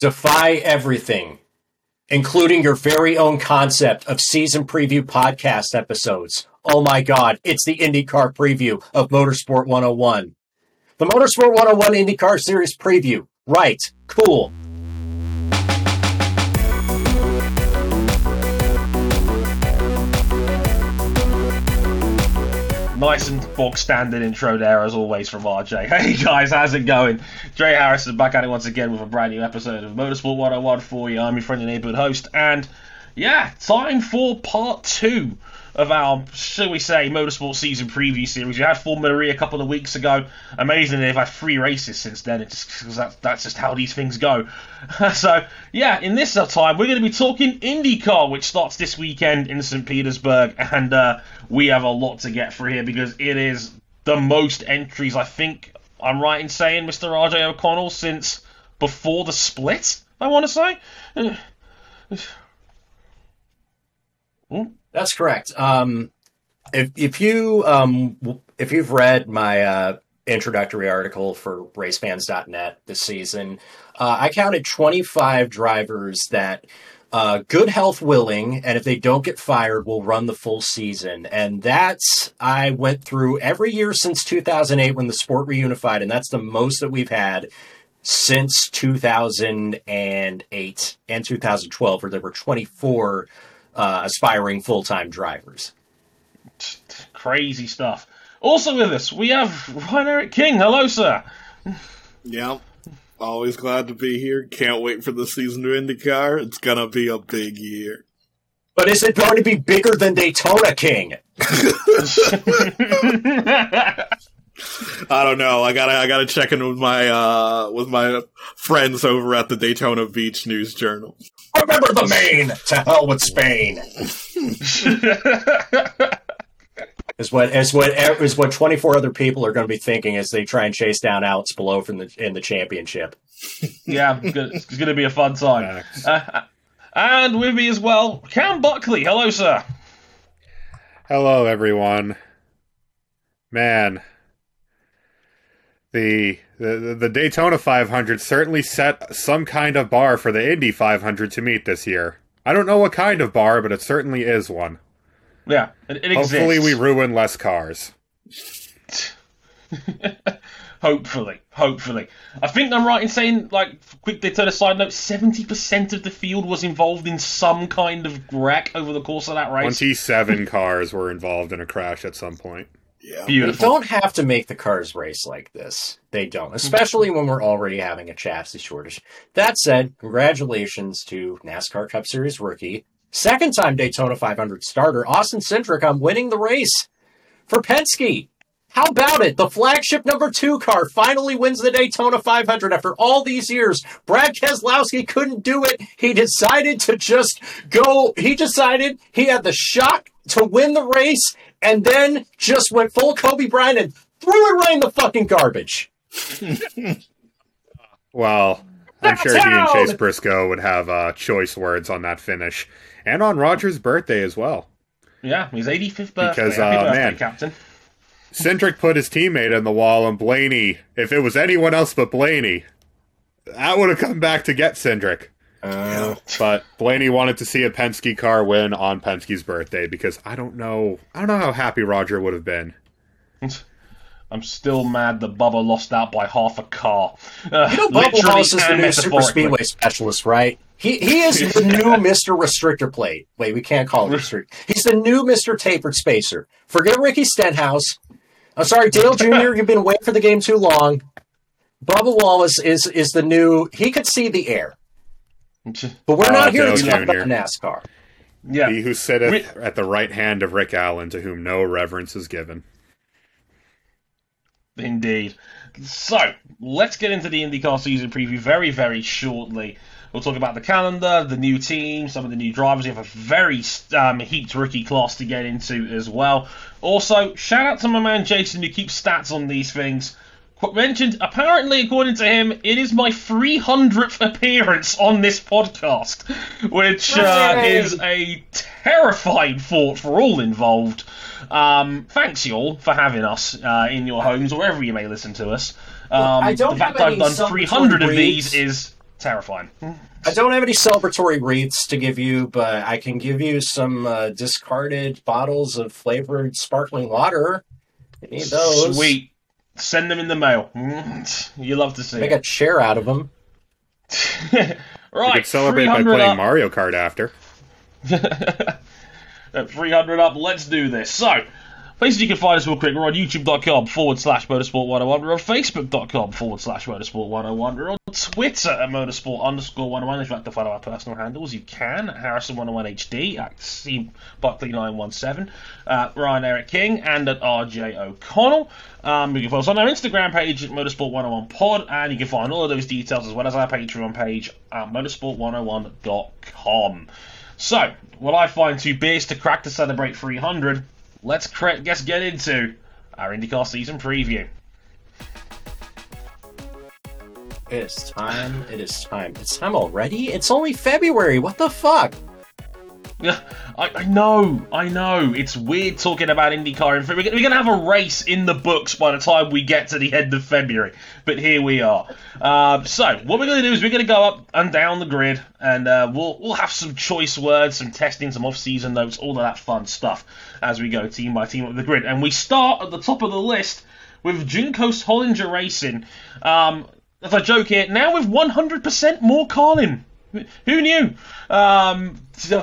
Defy everything, including your very own concept of season preview podcast episodes. Oh my God, it's the IndyCar preview of Motorsport 101. The Motorsport 101 IndyCar Series preview. Right, cool. Nice and book standard intro there, as always, from RJ. Hey guys, how's it going? Dre Harrison back at it once again with a brand new episode of Motorsport 101 for you. I'm your friendly neighborhood host, and yeah, time for part two of our, shall we say, motorsport season preview series. We had Formula E a couple of weeks ago. Amazing they've had three races since then. It's just, that's, that's just how these things go. so, yeah, in this time, we're going to be talking IndyCar, which starts this weekend in St. Petersburg. And uh, we have a lot to get through here because it is the most entries, I think I'm right in saying, Mr. RJ O'Connell, since before the split, I want to say. That's correct. Um, if if you um, if you've read my uh, introductory article for racefans.net this season, uh, I counted 25 drivers that uh, good health willing, and if they don't get fired, will run the full season. And that's I went through every year since 2008 when the sport reunified, and that's the most that we've had since 2008 and 2012, where there were 24 uh, aspiring full time drivers. Crazy stuff. Also with us, we have Ryan Eric King. Hello, sir. Yeah, always glad to be here. Can't wait for the season to IndyCar. It's gonna be a big year. But is it going to be bigger than Daytona King? I don't know. I gotta I gotta check in with my uh with my friends over at the Daytona Beach News Journal. Remember the Maine. To hell with Spain. is what is what is what twenty four other people are going to be thinking as they try and chase down Alex Palou from the in the championship. yeah, it's going to be a fun time. Uh, and with me as well, Cam Buckley. Hello, sir. Hello, everyone. Man, the, the the Daytona 500 certainly set some kind of bar for the Indy 500 to meet this year. I don't know what kind of bar, but it certainly is one. Yeah, it, it Hopefully, exists. we ruin less cars. hopefully, hopefully. I think I'm right in saying, like, quick Daytona side note: seventy percent of the field was involved in some kind of wreck over the course of that race. 27 cars were involved in a crash at some point. Yeah. They don't have to make the cars race like this. They don't, especially when we're already having a chassis shortage. That said, congratulations to NASCAR Cup Series rookie, second time Daytona 500 starter, Austin Cindric on winning the race for Penske. How about it? The flagship number two car finally wins the Daytona 500 after all these years. Brad Keselowski couldn't do it. He decided to just go. He decided he had the shot to win the race and then just went full Kobe Bryant and threw it right in the fucking garbage. Well, I'm sure he and Chase Briscoe would have uh, choice words on that finish. And on Roger's birthday as well. Yeah, his 85th birthday. Because, uh, birthday, man. Captain. Cindric put his teammate in the wall, and Blaney, if it was anyone else but Blaney, that would have come back to get Cindric. Uh, But Blaney wanted to see a Penske car win on Penske's birthday because I don't know, I don't know how happy Roger would have been. I'm still mad that Bubba lost out by half a car. Uh, you know, Bubba Wallace is the new super speedway specialist, right? He he is the new Mister Restrictor Plate. Wait, we can't call him restrict. He's the new Mister Tapered Spacer. Forget Ricky Stenhouse. I'm sorry, Dale Jr. You've been waiting for the game too long. Bubba Wallace is is the new. He could see the air, but we're Oh, not here to Dale talk about Jr.. NASCAR. Yeah, He who sitteth Ri- at the right hand of Rick Allen, to whom no reverence is given. Indeed. So, let's get into the IndyCar season preview very, very shortly. We'll talk about the calendar, the new team, some of the new drivers. We have a very um, heaped rookie class to get into as well. Also, shout out to my man Jason who keeps stats on these things. Mentioned, apparently, according to him, it is my 300th appearance on this podcast, which uh, is a terrifying thought for all involved. Um, thanks, you all, for having us uh, in your homes or wherever you may listen to us. Um, I don't the fact I've done 300 of these is terrifying. I don't have any celebratory wreaths to give you, but I can give you some uh, discarded bottles of flavored sparkling water. You need those. Sweet. Send them in the mail. You love to see Make it. a chair out of them. You right, could celebrate by playing up. Mario Kart after. At 300 up, let's do this. So, places you can find us real quick. We're on youtube.com forward slash motorsport 101. We're on facebook.com forward slash motorsport 101. We're on Twitter at motorsport underscore 101. If you'd like to follow our personal handles, you can. At Harrison101HD, at C Buckley917, uh, Ryan Eric King, and at RJ O'Connell. Um, you can follow us on our Instagram page at Motorsport 101 Pod, and you can find all of those details as well as our Patreon page at motorsport101.com. So, what I find two beers to crack to celebrate 300, let's let's get into our IndyCar season preview. It is time. It is time. It's time already? It's only February. What the fuck? Yeah, I, I know, I know. It's weird talking about IndyCar. In February. We're going to have a race in the books by the time we get to the end of February, but here we are. Um, so, what we're going to do is we're going to go up and down the grid, and uh, we'll we'll have some choice words, some testing, some off-season notes, all of that fun stuff as we go team by team up the grid. And we start at the top of the list with Juncos Hollinger Racing. Um, as I joke here, now with 100% more Carlin. Who knew? Um,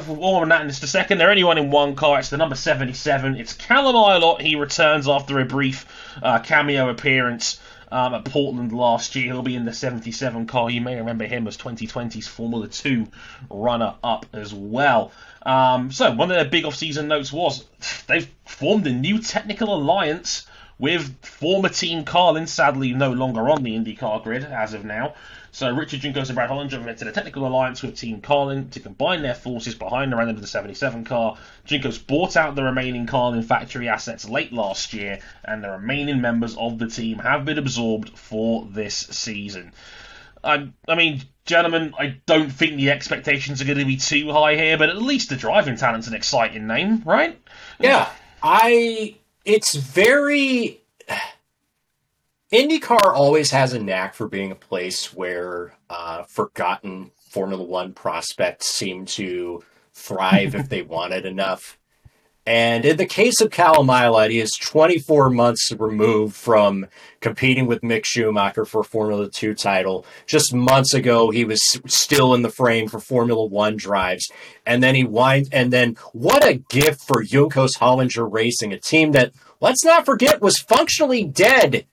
more on that in just a second. They're only one in one car. It's the number 77. It's Callum Ilott. He returns after a brief uh, cameo appearance um, at Portland last year. He'll be in the 77 car. You may remember him as 2020's Formula 2 runner up as well. Um, so, one of their big off season notes was they've formed a new technical alliance with former team Carlin, sadly no longer on the IndyCar grid as of now. So Richard Juncos and Brad Hollinger have entered a technical alliance with Team Carlin to combine their forces behind the end of the 77 car. Juncos bought out the remaining Carlin factory assets late last year, and the remaining members of the team have been absorbed for this season. I, I mean, gentlemen, I don't think the expectations are going to be too high here, but at least the driving talent's an exciting name, right? Yeah, I. It's very. IndyCar always has a knack for being a place where uh, forgotten Formula One prospects seem to thrive if they want it enough. And in the case of Callum Ilott, he is 24 months removed from competing with Mick Schumacher for Formula 2 title. Just months ago, he was still in the frame for Formula 1 drives. And then he winds, and then what a gift for Juncos Hollinger Racing, a team that, let's not forget, was functionally dead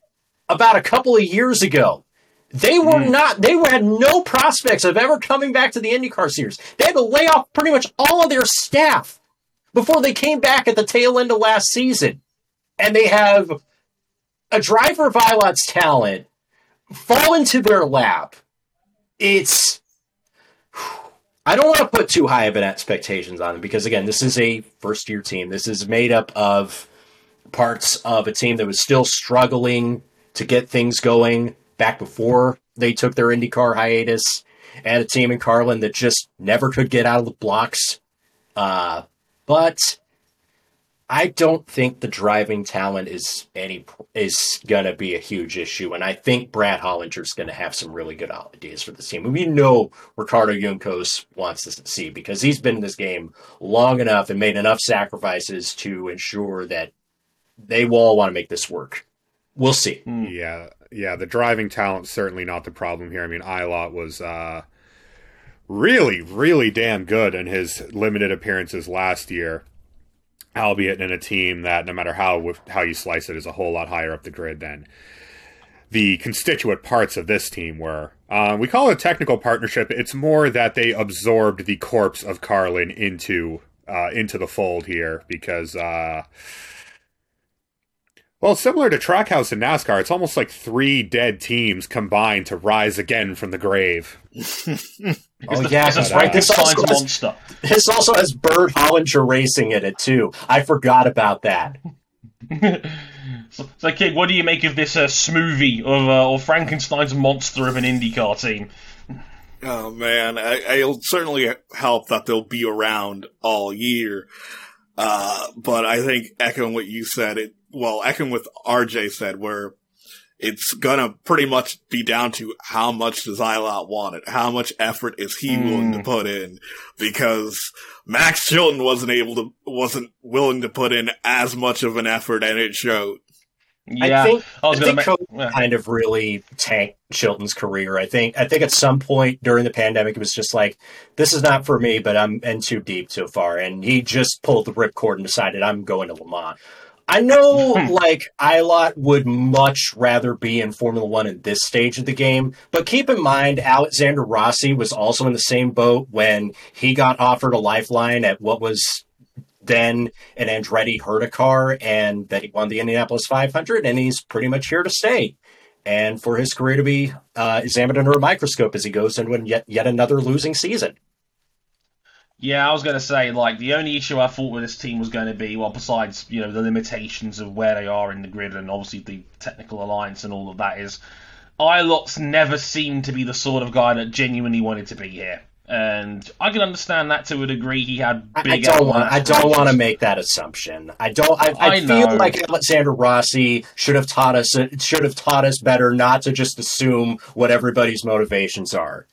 about a couple of years ago. They were hmm. not, they had no prospects of ever coming back to the IndyCar series. They had to lay off pretty much all of their staff before they came back at the tail end of last season. And they have a driver of Ilott's talent fall into their lap. It's. I don't want to put too high of an expectations on them because, again, this is a first year team. This is made up of parts of a team that was still struggling to get things going back before they took their IndyCar hiatus, and a team in Carlin that just never could get out of the blocks. Uh, but I don't think the driving talent is any is going to be a huge issue, and I think Brad Hollinger's going to have some really good ideas for the team. We know Ricardo Juncos wants to see because he's been in this game long enough and made enough sacrifices to ensure that they will all want to make this work. We'll see. Yeah, yeah. The driving talent certainly not the problem here. I mean, Ilott was uh, really, really damn good in his limited appearances last year, albeit in a team that, no matter how how you slice it, is a whole lot higher up the grid than the constituent parts of this team were. Um, we call it a technical partnership. It's more that they absorbed the corpse of Carlin into uh, into the fold here because. Uh, well, similar to Trackhouse and NASCAR, it's almost like three dead teams combined to rise again from the grave. Oh the- yeah, it's a that's right. This also, has, monster. this also has Bird Hollinger racing in it too. I forgot about that. So, so, kid, what do you make of this uh, smoothie of uh, or Frankenstein's monster of an IndyCar team? Oh man, I, it'll certainly help that they'll be around all year. Uh, but I think echoing what you said, it well, echoing what RJ said, where it's gonna pretty much be down to how much does Ilott want it? How much effort is he mm. willing to put in? Because Max Chilton wasn't able to, wasn't willing to put in as much of an effort and it showed. Yeah, I think, I, I think make, yeah. kind of really tanked Chilton's career. I think I think at some point during the pandemic, it was just like, this is not for me, but I'm in too deep so far, and he just pulled the ripcord and decided I'm going to Le Mans. I know, like, Ilott would much rather be in Formula One at this stage of the game, but keep in mind, Alexander Rossi was also in the same boat when he got offered a lifeline at what was then an Andretti Herta car, and that he won the Indianapolis 500, and he's pretty much here to stay. And for his career to be uh, examined under a microscope as he goes into yet yet another losing season. Yeah, I was going to say, like, the only issue I thought with this team was going to be, well, besides, you know, the limitations of where they are in the grid and obviously the technical alliance and all of that, is Ilott's never seemed to be the sort of guy that genuinely wanted to be here. And I can understand that to a degree. He had big. I don't want. I don't want to make that assumption. I don't. I, I, I feel like Alexander Rossi should have taught us. Should have taught us better not to just assume what everybody's motivations are.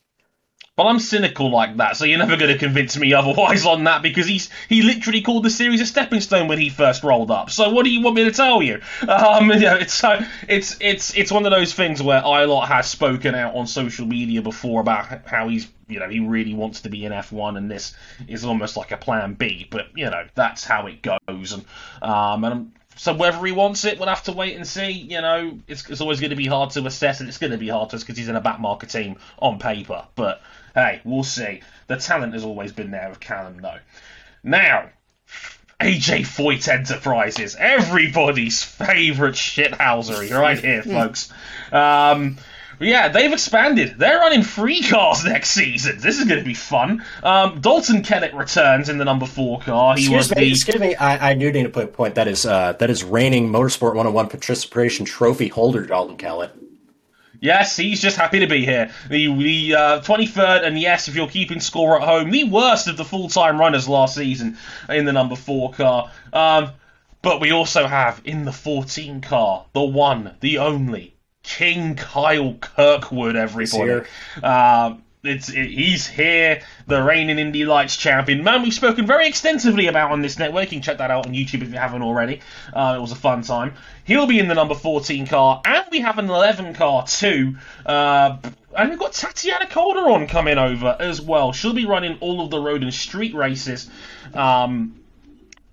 But I'm cynical like that, so you're never going to convince me otherwise on that because he's he literally called the series a stepping stone when he first rolled up. So what do you want me to tell you? Um, it's so it's it's it's one of those things where Ilott has spoken out on social media before about how he's you know he really wants to be in F1 and this is almost like a plan B. But you know that's how it goes, and um, and so whether he wants it, we'll have to wait and see. You know, it's, it's always going to be hard to assess, and it's going to be hard to us because he's in a back market team on paper. But Hey, we'll see. The talent has always been there with Callum, though. Now, AJ Foyt Enterprises, everybody's favourite shithousery right here, folks. Um, yeah, they've expanded. They're running free cars next season. This is going to be fun. Um, Dalton Kellett returns in the number four car. He excuse was me, the... excuse me. I, I do need to put a point. That is uh, that is reigning Motorsport 101 participation trophy holder Dalton Kellett. Yes, he's just happy to be here. The, the uh, 23rd, and yes, if you're keeping score at home, the worst of the full time runners last season in the number 4 car. Um, but we also have in the 14 car, the one, the only, King Kyle Kirkwood, everybody. Um, it's it, he's here, the reigning Indy Lights champion. Man, we've spoken very extensively about on this network. You can check that out on YouTube if you haven't already. Uh, it was a fun time. He'll be in the number 14 car, and we have an 11 car too. Uh, and we've got Tatiana Calderon coming over as well. She'll be running all of the road and street races. Um,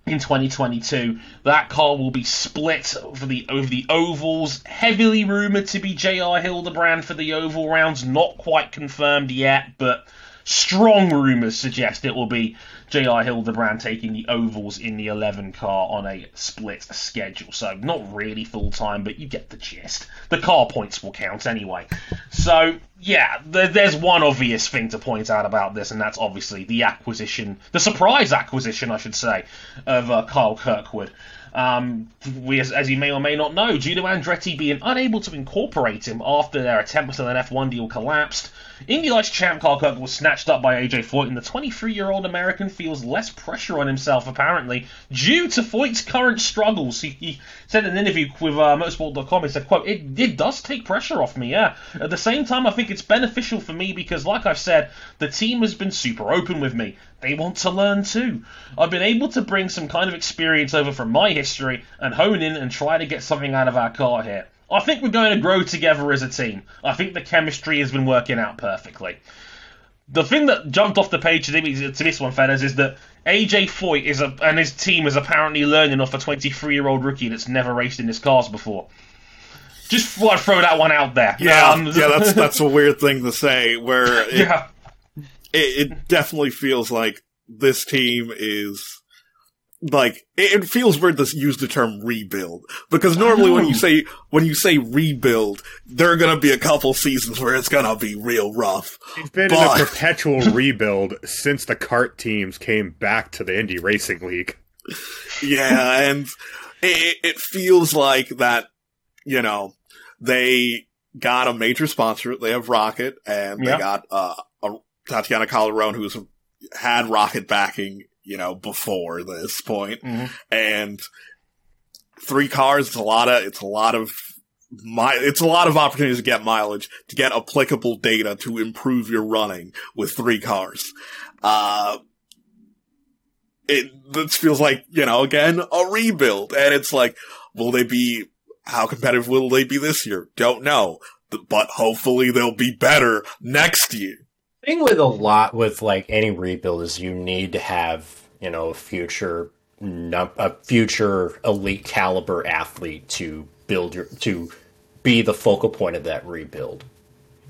in 2022. That car will be split for the over the ovals. Heavily rumored to be J.R. Hildebrand for the oval rounds. Not quite confirmed yet, but strong rumours suggest it will be J.R. Hildebrand taking the ovals in the 11 car on a split schedule. So, not really full time, but you get the gist. The car points will count anyway. So, yeah, there's one obvious thing to point out about this, and that's obviously the acquisition, the surprise acquisition, I should say, of uh, Kyle Kirkwood. Um, we, as, as, you may or may not know, due to Andretti being unable to incorporate him after their attempt at an F1 deal collapsed, Indy Lights champ Kyle Kirkwood snatched up by AJ Foyt, and the 23-year-old American feels less pressure on himself, apparently, due to Foyt's current struggles. He, he said in an interview with uh, Motorsport.com, he said, quote, it, it does take pressure off me, yeah. At the same time, I think it's beneficial for me because, like I've said, the team has been super open with me. They want to learn too. I've been able to bring some kind of experience over from my history and hone in and try to get something out of our car here. I think we're going to grow together as a team. I think the chemistry has been working out perfectly. The thing that jumped off the page to this one, fellas, is that AJ Foyt is a, and his team is apparently learning off a 23 year old rookie that's never raced in his cars before. Just thought I'd throw that one out there. Yeah, um, yeah, that's that's a weird thing to say. Where it, yeah, it, it definitely feels like this team is like it feels weird to use the term rebuild because normally when you say when you say rebuild, there are going to be a couple seasons where it's going to be real rough. It's been but... in a perpetual rebuild since the CART teams came back to the Indy Racing League. Yeah, and it, it feels like that. You know, they got a major sponsor. They have ROKiT, and they got uh, a Tatiana Calderon, who's had ROKiT backing you know, before this point. Mm-hmm. And three cars, it's a lot of, it's a lot of my, it's a lot of opportunities to get mileage, to get applicable data to improve your running with three cars. Uh, it, this feels like, you know, again, a rebuild. And it's like, will they be, how competitive will they be this year? Don't know. But hopefully they'll be better next year. Thing with a lot with like any rebuild is you need to have, you know, a future, a future elite caliber athlete to build your, to be the focal point of that rebuild.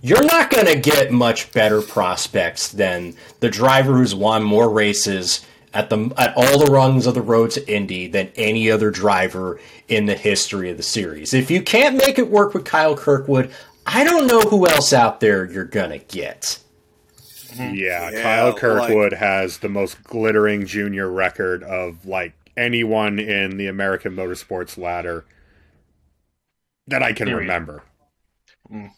You're not going to get much better prospects than the driver who's won more races at the at all the rungs of the road to Indy than any other driver in the history of the series. If you can't make it work with Kyle Kirkwood, I don't know who else out there you're gonna get. Yeah, yeah Kyle Kirkwood like, has the most glittering junior record of like anyone in the American motorsports ladder that I can remember. Mm.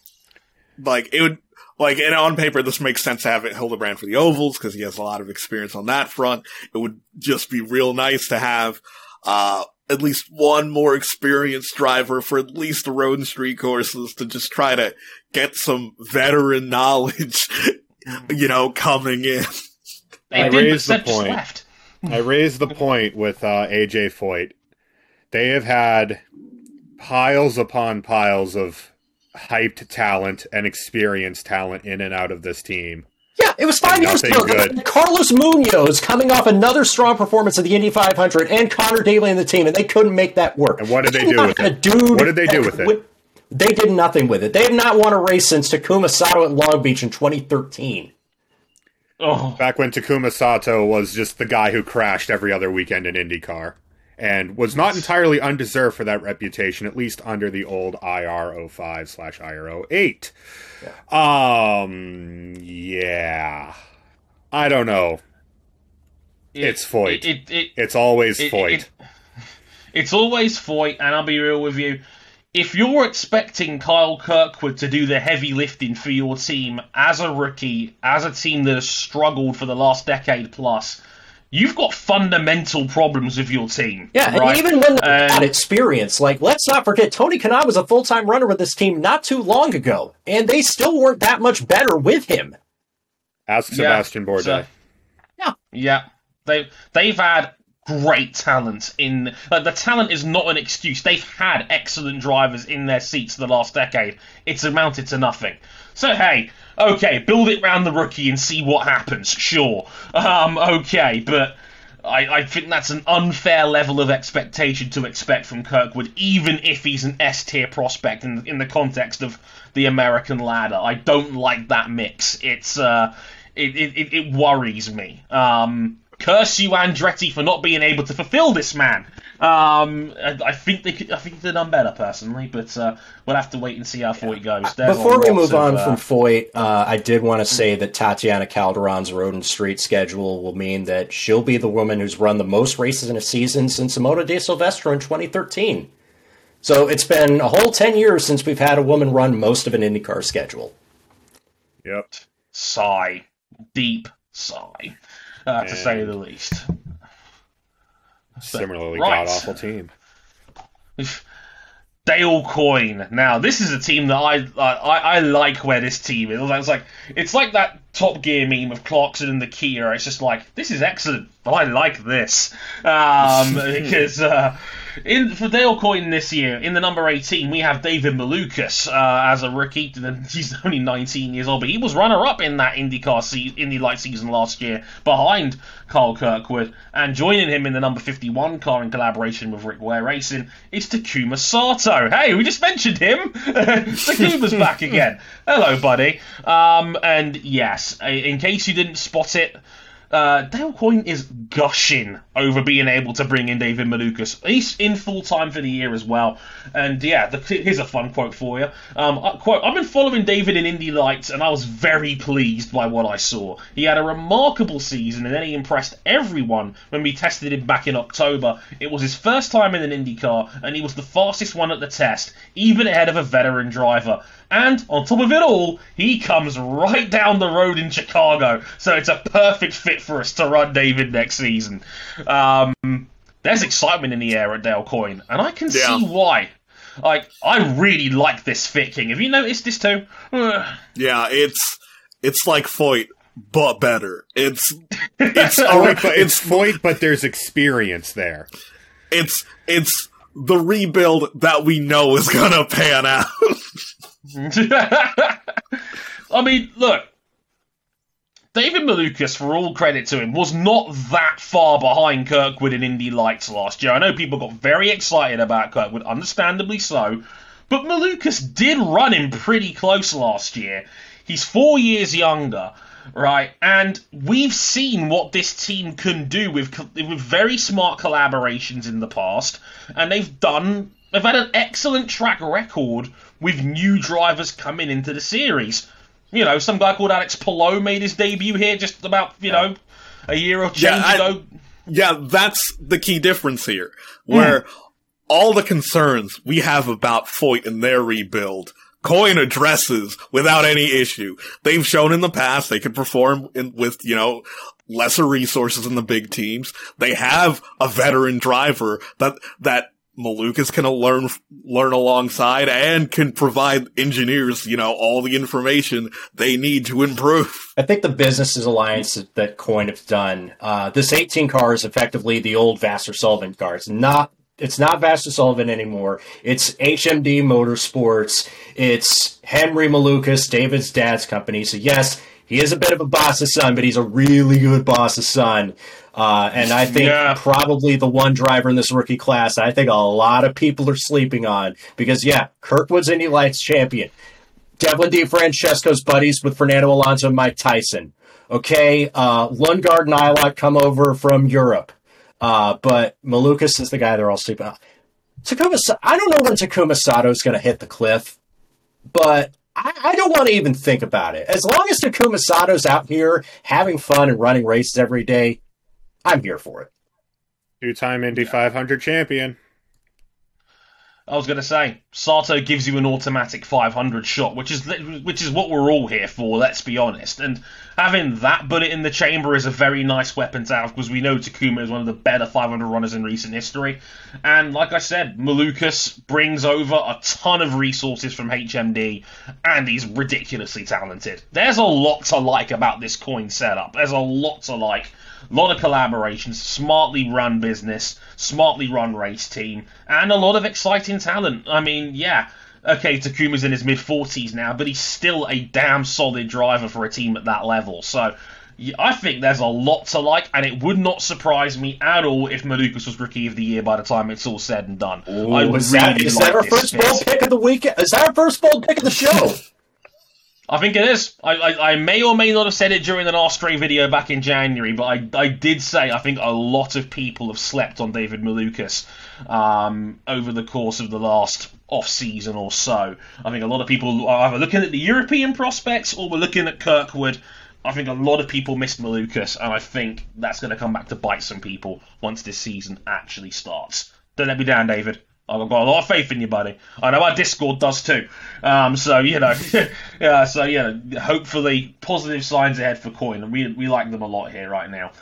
Like it would like, and on paper, this makes sense to have it Hildebrand for the ovals because he has a lot of experience on that front. It would just be real nice to have, uh, at least one more experienced driver for at least the road and street courses to just try to get some veteran knowledge, you know, coming in. I raised the point. I raised the point with uh, AJ Foyt. They have had piles upon piles of hyped talent and experienced talent in and out of this team. Yeah, it was five years ago. Good. Carlos Munoz coming off another strong performance of the Indy 500 and Connor Daly and the team, and they couldn't make that work. And what did they do with it? Dude what did they do with it? They did nothing with it. They have not won a race since Takuma Sato at Long Beach in 2013. Oh. Back when Takuma Sato was just the guy who crashed every other weekend in IndyCar and was not entirely undeserved for that reputation, at least under the old IR 05 slash IR 08. Yeah. Um, yeah. I don't know. It, it's Foyt. It, it, it's always Foyt. it's always Foyt, and I'll be real with you. If you're expecting Kyle Kirkwood to do the heavy lifting for your team as a rookie, as a team that has struggled for the last decade plus, you've got fundamental problems with your team. Yeah, right? and even when they had um, experience, like let's not forget, Tony Kanaan was a full time runner with this team not too long ago, and they still weren't that much better with him. Ask Sebastian yeah, Bourdais. So, yeah, yeah, they they've had great talent in like the talent is not an excuse. They've had excellent drivers in their seats the last decade. It's amounted to nothing. So hey, okay, build it around the rookie and see what happens. Sure, um, okay, but I, I think that's an unfair level of expectation to expect from Kirkwood, even if he's an S tier prospect in in the context of the American ladder. I don't like that mix. It's uh, it it, it worries me. Um, curse you, Andretti, for not being able to fulfill this man. Um, I, think they could. I think they've done better personally, but uh, we'll have to wait and see how Foyt goes. There's Before we move of, on uh, from Foyt, uh, I did want to say that Tatiana Calderon's road and street schedule will mean that she'll be the woman who's run the most races in a season since Simona de Silvestro in 2013. So it's been a whole 10 years since we've had a woman run most of an IndyCar schedule. Yep. Sigh. Deep sigh, uh, to say the least. Similarly right. god awful team. Dale Coyne. Now, this is a team that I, I I like where this team is. It's like it's like that Top Gear meme of Clarkson and the Kia. It's just like this is excellent. I like this um, because uh, in for Dale Coyne this year, in the number 18, we have David Malukas uh, as a rookie. He's only 19 years old, but he was runner-up in that IndyCar se- Indy Light season last year, behind Kyle Kirkwood, and joining him in the number 51 car in collaboration with Rick Ware Racing is Takuma Sato. Hey, we just mentioned him. Takuma's back again. Hello, buddy. Um, and yes, in case you didn't spot it. Uh, Dale Coyne is gushing over being able to bring in David Malukas. He's in full time for the year as well. And yeah, the, here's a fun quote for you. Um, uh, quote, I've been following David in Indy Lights and I was very pleased by what I saw. He had a remarkable season and then he impressed everyone when we tested him back in October. It was his first time in an Indy car and he was the fastest one at the test, even ahead of a veteran driver. And on top of it all, he comes right down the road in Chicago, so it's a perfect fit for us to run David next season. Um, there's excitement in the air at Dale Coyne, and I can yeah. see why. Like, I really like this fit, King. Have you noticed this too? yeah, it's it's like Foyt, but better. It's it's it's, it's Foyt, but there's experience there. It's it's the rebuild that we know is gonna pan out. I mean, look, David Malukas, for all credit to him, was not that far behind Kirkwood in Indy Lights last year. I know people got very excited about Kirkwood, understandably so, but Malukas did run him pretty close last year. He's four years younger, right? And we've seen what this team can do with with very smart collaborations in the past, and they've done. They've had an excellent track record with new drivers coming into the series. You know, some guy called Alex Palou made his debut here just about, you know, a year or two yeah, I, ago. Yeah, that's the key difference here. Where mm. all the concerns we have about Foyt and their rebuild, Coyne addresses without any issue. They've shown in the past they can perform in, with, you know, lesser resources in the big teams. They have a veteran driver that, that Malukas can learn learn alongside and can provide engineers, you know, all the information they need to improve. I think the businesses alliance that Coyne has done, uh, this 18 car is effectively the old Vasser Sullivan car. It's not it's not Vasser Sullivan anymore. It's HMD Motorsports. It's Henry Malukas, David's dad's company. So yes, he is a bit of a boss's son, but he's a really good boss's son. Uh, and I think yeah. probably the one driver in this rookie class I think a lot of people are sleeping on because, yeah, Kirkwood's Indy Lights champion. Devlin DeFrancesco's buddies with Fernando Alonso and Mike Tyson. Okay, uh, Lundgaard and Ilott come over from Europe. Uh, but Malukas is the guy they're all sleeping on. Takuma, I don't know when Takuma Sato is going to hit the cliff, but I, I don't want to even think about it. As long as Takuma Sato's out here having fun and running races every day, I'm here for it. Two time Indy 500 champion. I was going to say Sato gives you an automatic 500 shot, which is which is what we're all here for. Let's be honest. And having that bullet in the chamber is a very nice weapon to have because we know Takuma is one of the better 500 runners in recent history. And like I said, Malukas brings over a ton of resources from HMD, and he's ridiculously talented. There's a lot to like about this Coyne setup. There's a lot to like a lot of collaborations, smartly run business, smartly run race team, and a lot of exciting talent. I mean, yeah, okay, Takuma's in his mid 40s now, but he's still a damn solid driver for a team at that level. So I think there's a lot to like, and it would not surprise me at all if Malukas was Rookie of the Year by the time it's all said and done. Ooh, I would is really that, is like that our first bold pick of the weekend? Is that our first bold pick of the show? I think it is. I, I, I, may or may not have said it during an Osprey video back in January, but I, I did say I think a lot of people have slept on David Malukas um, over the course of the last off season or so. I think a lot of people are either looking at the European prospects or we're looking at Kirkwood. I think a lot of people missed Malukas, and I think that's going to come back to bite some people once this season actually starts. Don't let me down, David. I've got a lot of faith in you, buddy. I know our Discord does too. Um, so you know, yeah. So yeah, hopefully positive signs ahead for Coyne, and we we like them a lot here right now.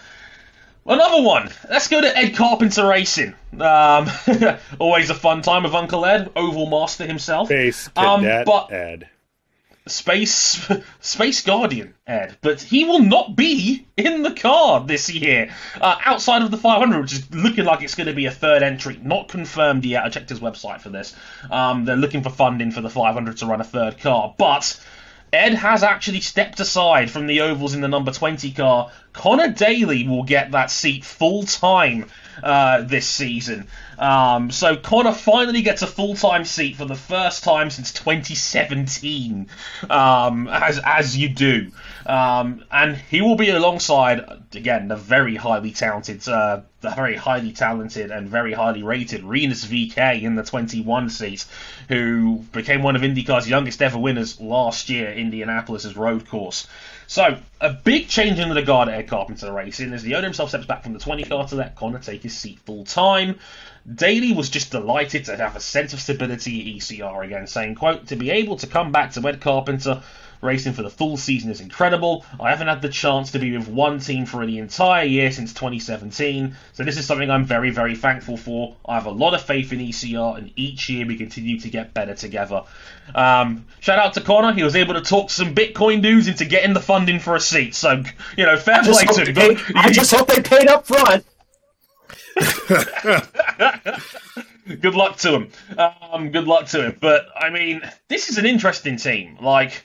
Another one. Let's go to Ed Carpenter Racing. Um, always a fun time with Uncle Ed, Oval Master himself. Space um, but, Ed. Space Space Guardian, Ed, but he will not be in the car this year. Uh, outside of the 500, which is looking like it's going to be a third entry, not confirmed yet. I checked his website for this. Um, they're looking for funding for the 500 to run a third car, but Ed has actually stepped aside from the ovals in the number 20 car. Connor Daly will get that seat full time uh, this season. Um, so Connor finally gets a full time seat for the first time since 2017, um, as as you do, um, and he will be alongside again the very highly talented, uh, the very highly talented and very highly rated Rinus VeeKay in the 21 seat, who became one of IndyCar's youngest ever winners last year, Indianapolis's road course. So, a big change in the regard at Ed Carpenter Racing as the owner himself steps back from the 20 car to let Connor take his seat full time. Daly was just delighted to have a sense of stability at ECR again, saying, quote, to be able to come back to Ed Carpenter Racing for the full season is incredible. I haven't had the chance to be with one team for the entire year since 2017, so this is something I'm very, very thankful for. I have a lot of faith in ECR, and each year we continue to get better together. Um, shout out to Connor. He was able to talk some Bitcoin dudes into getting the funding for a seat. So, you know, fair play to him. I just hope they paid up front. good luck to him. Um, good luck to him. But I mean, this is an interesting team. Like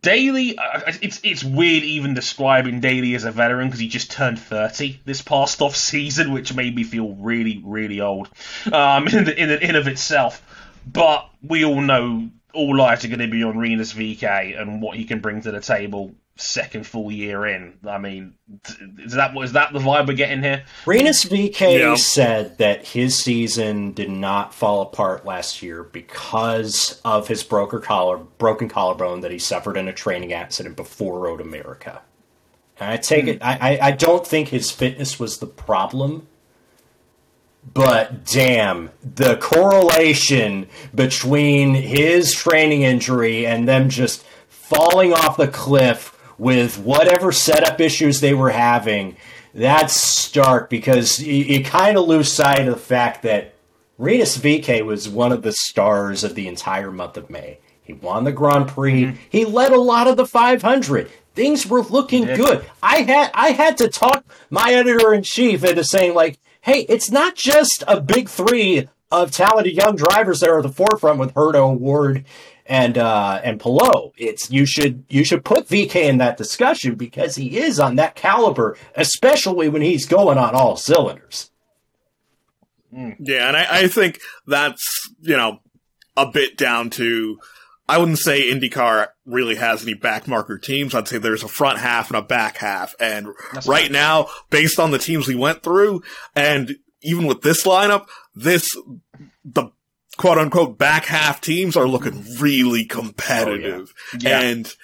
Daly, it's it's weird even describing Daly as a veteran because he just turned thirty this past off season, which made me feel really really old um, in the, in, the, in of itself. But we all know all lives are going to be on Rinus VeeKay and what he can bring to the table second full year in. I mean, is that is that the vibe we're getting here? Rinus VeeKay yeah. said that his season did not fall apart last year because of his broken collar broken collarbone that he suffered in a training accident before Road America. And I take mm. it. I, I don't think his fitness was the problem. But damn, the correlation between his training injury and them just falling off the cliff with whatever setup issues they were having, that's stark because you, you kind of lose sight of the fact that Rinus VeeKay was one of the stars of the entire month of May. He won the Grand Prix. Mm-hmm. He led a lot of the 500. Things were looking good. I had I had to talk my editor in chief into saying like, "Hey, it's not just a big three of talented young drivers that are at the forefront with Herta O'Ward and uh, and Palou. It's you should you should put VeeKay in that discussion because he is on that caliber, especially when he's going on all cylinders. Mm. Yeah, and I, I think that's you know a bit down to I wouldn't say IndyCar really has any backmarker teams. I'd say there's a front half and a back half. And That's right, right now, based on the teams we went through, and even with this lineup, this the quote unquote back half teams are looking mm-hmm. really competitive. Oh, yeah. Yeah. And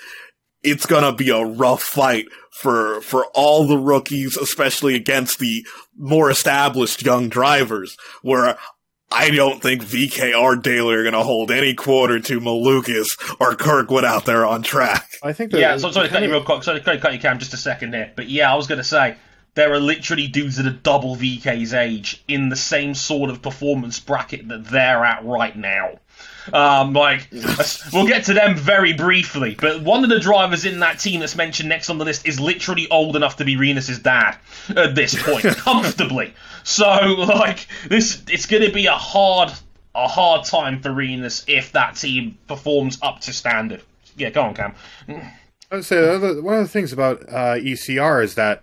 it's gonna be a rough fight for, for all the rookies, especially against the more established young drivers, where I don't think VeeKay or Daly are going to hold any quarter to Malukas or Kirkwood out there on track. I think. Yeah, so, sorry to cut you real quick. Sorry to cut you, Cam, just a second here. But yeah, I was going to say there are literally dudes that are double VeeKay's age in the same sort of performance bracket that they're at right now. Um, like, we'll get to them very briefly, but one of the drivers in that team that's mentioned next on the list is literally old enough to be Rinus's dad at this point, comfortably. So, like, this it's going to be a hard, a hard time for Rinus if that team performs up to standard. Yeah, go on, Cam. I would say one of the things about uh, ECR is that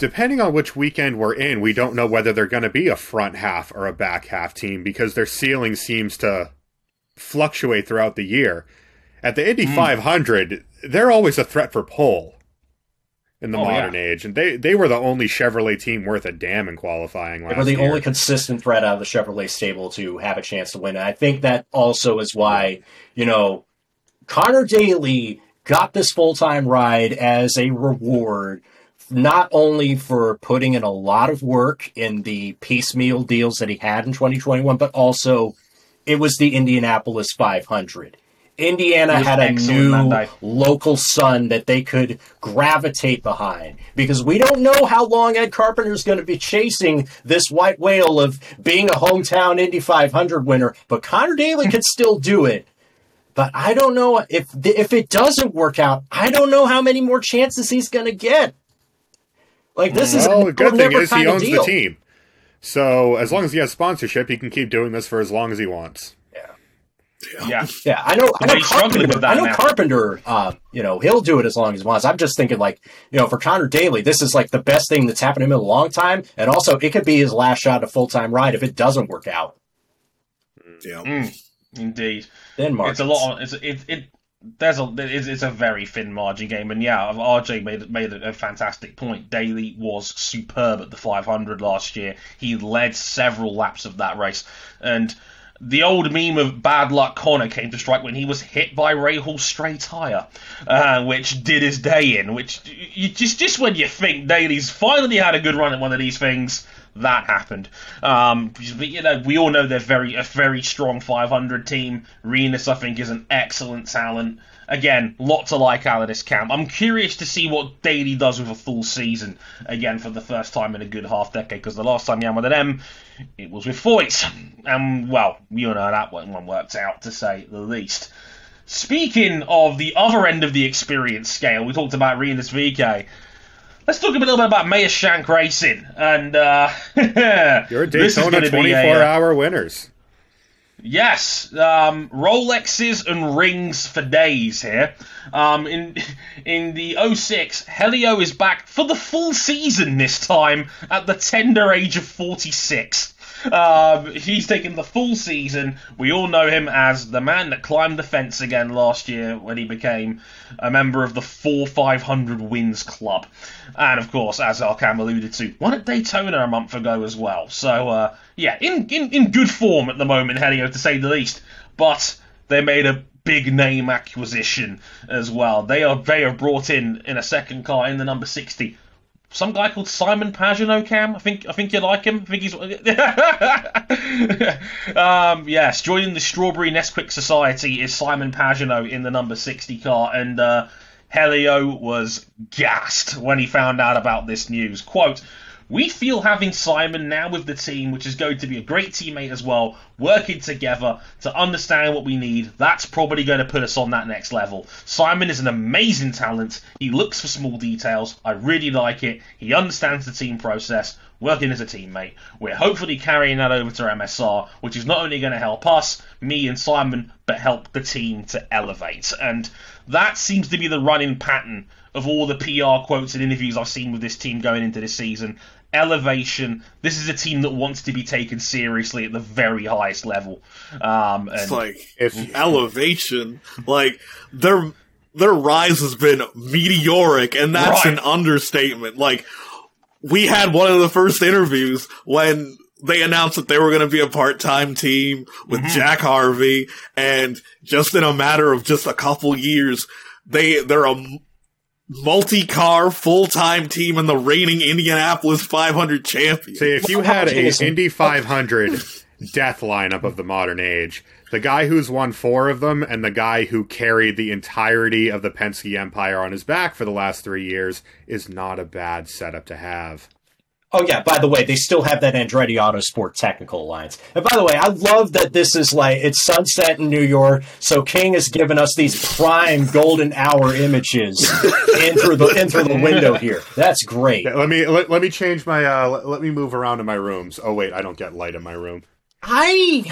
depending on which weekend we're in, we don't know whether they're going to be a front half or a back half team because their ceiling seems to fluctuate throughout the year. At the Indy mm. 500, they're always a threat for pole in the oh, modern yeah. age, and they they were the only Chevrolet team worth a damn in qualifying last They were the year. only consistent threat out of the Chevrolet stable to have a chance to win. And I think that also is why you know Connor Daly got this full time ride as a reward not only for putting in a lot of work in the piecemeal deals that he had in 2021, but also it was the Indianapolis 500. Indiana had a new local son that they could gravitate behind because we don't know how long Ed Carpenter is going to be chasing this white whale of being a hometown Indy 500 winner, but Connor Daly could still do it. But I don't know if if it doesn't work out. I don't know how many more chances he's going to get. Like this is well, the good thing is he owns the team. So as long as he has sponsorship, he can keep doing this for as long as he wants. Yeah, yeah, yeah. I know. I know Carpenter. I know now. Carpenter. Uh, you know, he'll do it as long as he wants. I'm just thinking, like, you know, for Connor Daly, this is like the best thing that's happened to him in a long time, and also it could be his last shot at a full time ride if it doesn't work out. Yeah, mm, indeed. Then Mark, it's a lot. It's it, it there's a it's, it's, a very thin margin game, and yeah, RJ made made a, fantastic point. Daly was superb at the 500 last year. He led several laps of that race, and the old meme of bad luck Connor came to strike when he was hit by Rahal's stray tire, uh, which did his day in. Which you, just just when you think Daly's finally had a good run at one of these things, that happened. Um, but, you know, we all know they're very a very strong 500 team. Rinus, I think, is an excellent talent, again, lots to like out of this camp. I'm curious to see what Daly does with a full season again for the first time in a good half decade. Because the last time he had them, it was with Foyt, and well, you know that one worked out to say the least. Speaking of the other end of the experience scale, we talked about Rinus VeeKay. Let's talk a little bit about Meyer Shank Racing. And uh, your Daytona 24 hour winners. Yes, um, Rolexes and rings for days here. Um, in in the 06, Helio is back for the full season this time at the tender age of 46. Um, he's taken the full season. We all know him as the man that climbed the fence again last year when he became a member of the 4 500 wins club. And of course, as Arkham alluded to, won at Daytona a month ago as well. So, uh, yeah, in, in, in good form at the moment, Helio, to say the least. But they made a big name acquisition as well. They are they are brought in in a second car in the number 60 some guy called Simon Pagenaud. Cam, I think I think you like him. I think he's um, yes. Joining the Strawberry Nesquik Society is Simon Pagenaud in the number sixty car, and uh, Helio was gassed when he found out about this news. Quote. We feel having Simon now with the team, which is going to be a great teammate as well, working together to understand what we need, that's probably going to put us on that next level. Simon is an amazing talent. He looks for small details. I really like it. He understands the team process, working as a teammate. We're hopefully carrying that over to MSR, which is not only going to help us, me and Simon, but help the team to elevate. And that seems to be the running pattern of all the PR quotes and interviews I've seen with this team going into this season elevation. This is a team that wants to be taken seriously at the very highest level. Um, and it's like if elevation, like their their rise has been meteoric, and that's right. an understatement. Like we had one of the first interviews when they announced that they were going to be a part-time team with mm-hmm. Jack Harvey, and just in a matter of just a couple years, they they're a multi-car full-time team and the reigning Indianapolis 500 champion. See, if you had a Indy 500 death lineup of the modern age, the guy who's won four of them and the guy who carried the entirety of the Penske empire on his back for the last three years is not a bad setup to have. Oh yeah, by the way, they still have that Andretti Autosport technical alliance. And by the way, I love that this is like it's sunset in New York, so King has given us these prime golden hour images in through the in through the window here. That's great. let me let, let me change my uh let, let me move around in my rooms. Oh wait, I don't get light in my room. I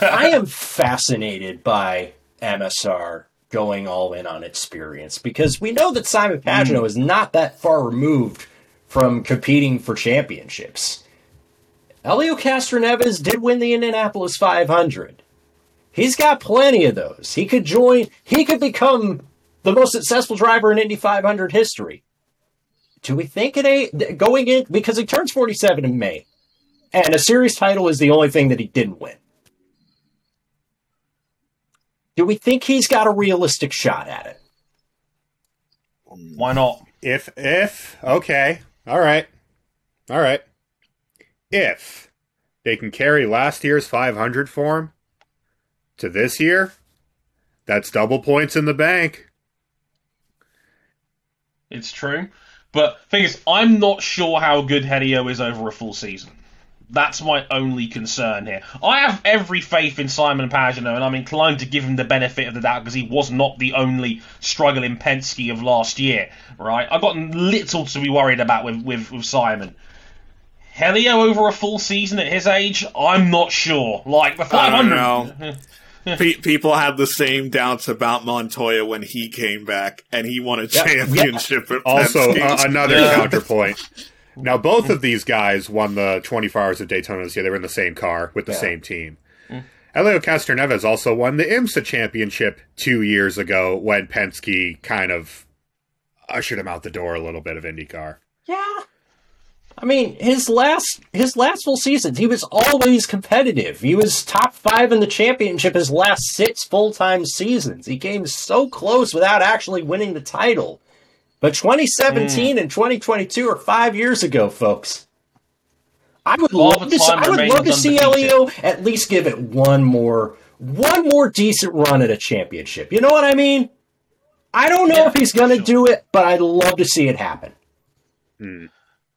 I am fascinated by MSR going all in on experience because we know that Simon Pagenaud mm. is not that far removed from competing for championships. Helio Castroneves did win the Indianapolis 500. He's got plenty of those. He could join, he could become the most successful driver in Indy 500 history. Do we think it ain't going in because he turns 47 in May, and a series title is the only thing that he didn't win? Do we think he's got a realistic shot at it? Why not? If if okay, all right. All right. If they can carry last year's 500 form to this year, that's double points in the bank. It's true. But thing is, I'm not sure how good Helio is over a full season. That's my only concern here. I have every faith in Simon Pagenaud, and I'm inclined to give him the benefit of the doubt because he was not the only struggling Penske of last year, right? I've got little to be worried about with, with, with Simon. Helio over a full season at his age, I'm not sure. Like the 500. people have the same doubts about Montoya when he came back and he won a championship. Yep. also, uh, another counterpoint. Now, both of these guys won the 24 Hours of Daytona this year. They were in the same car with the yeah. same team. Mm. Helio Castroneves also won the IMSA championship two years ago when Penske kind of ushered him out the door a little bit of IndyCar. Yeah. I mean, his last his last full seasons, he was always competitive. He was top five in the championship his last six full time seasons. He came so close without actually winning the title. But 2017 mm. and 2022 are five years ago, folks. I would All love to. I would love to see Helio at least give it one more, one more decent run at a championship. You know what I mean? I don't know Yeah, if he's going to sure. do it, but I'd love to see it happen. Hmm.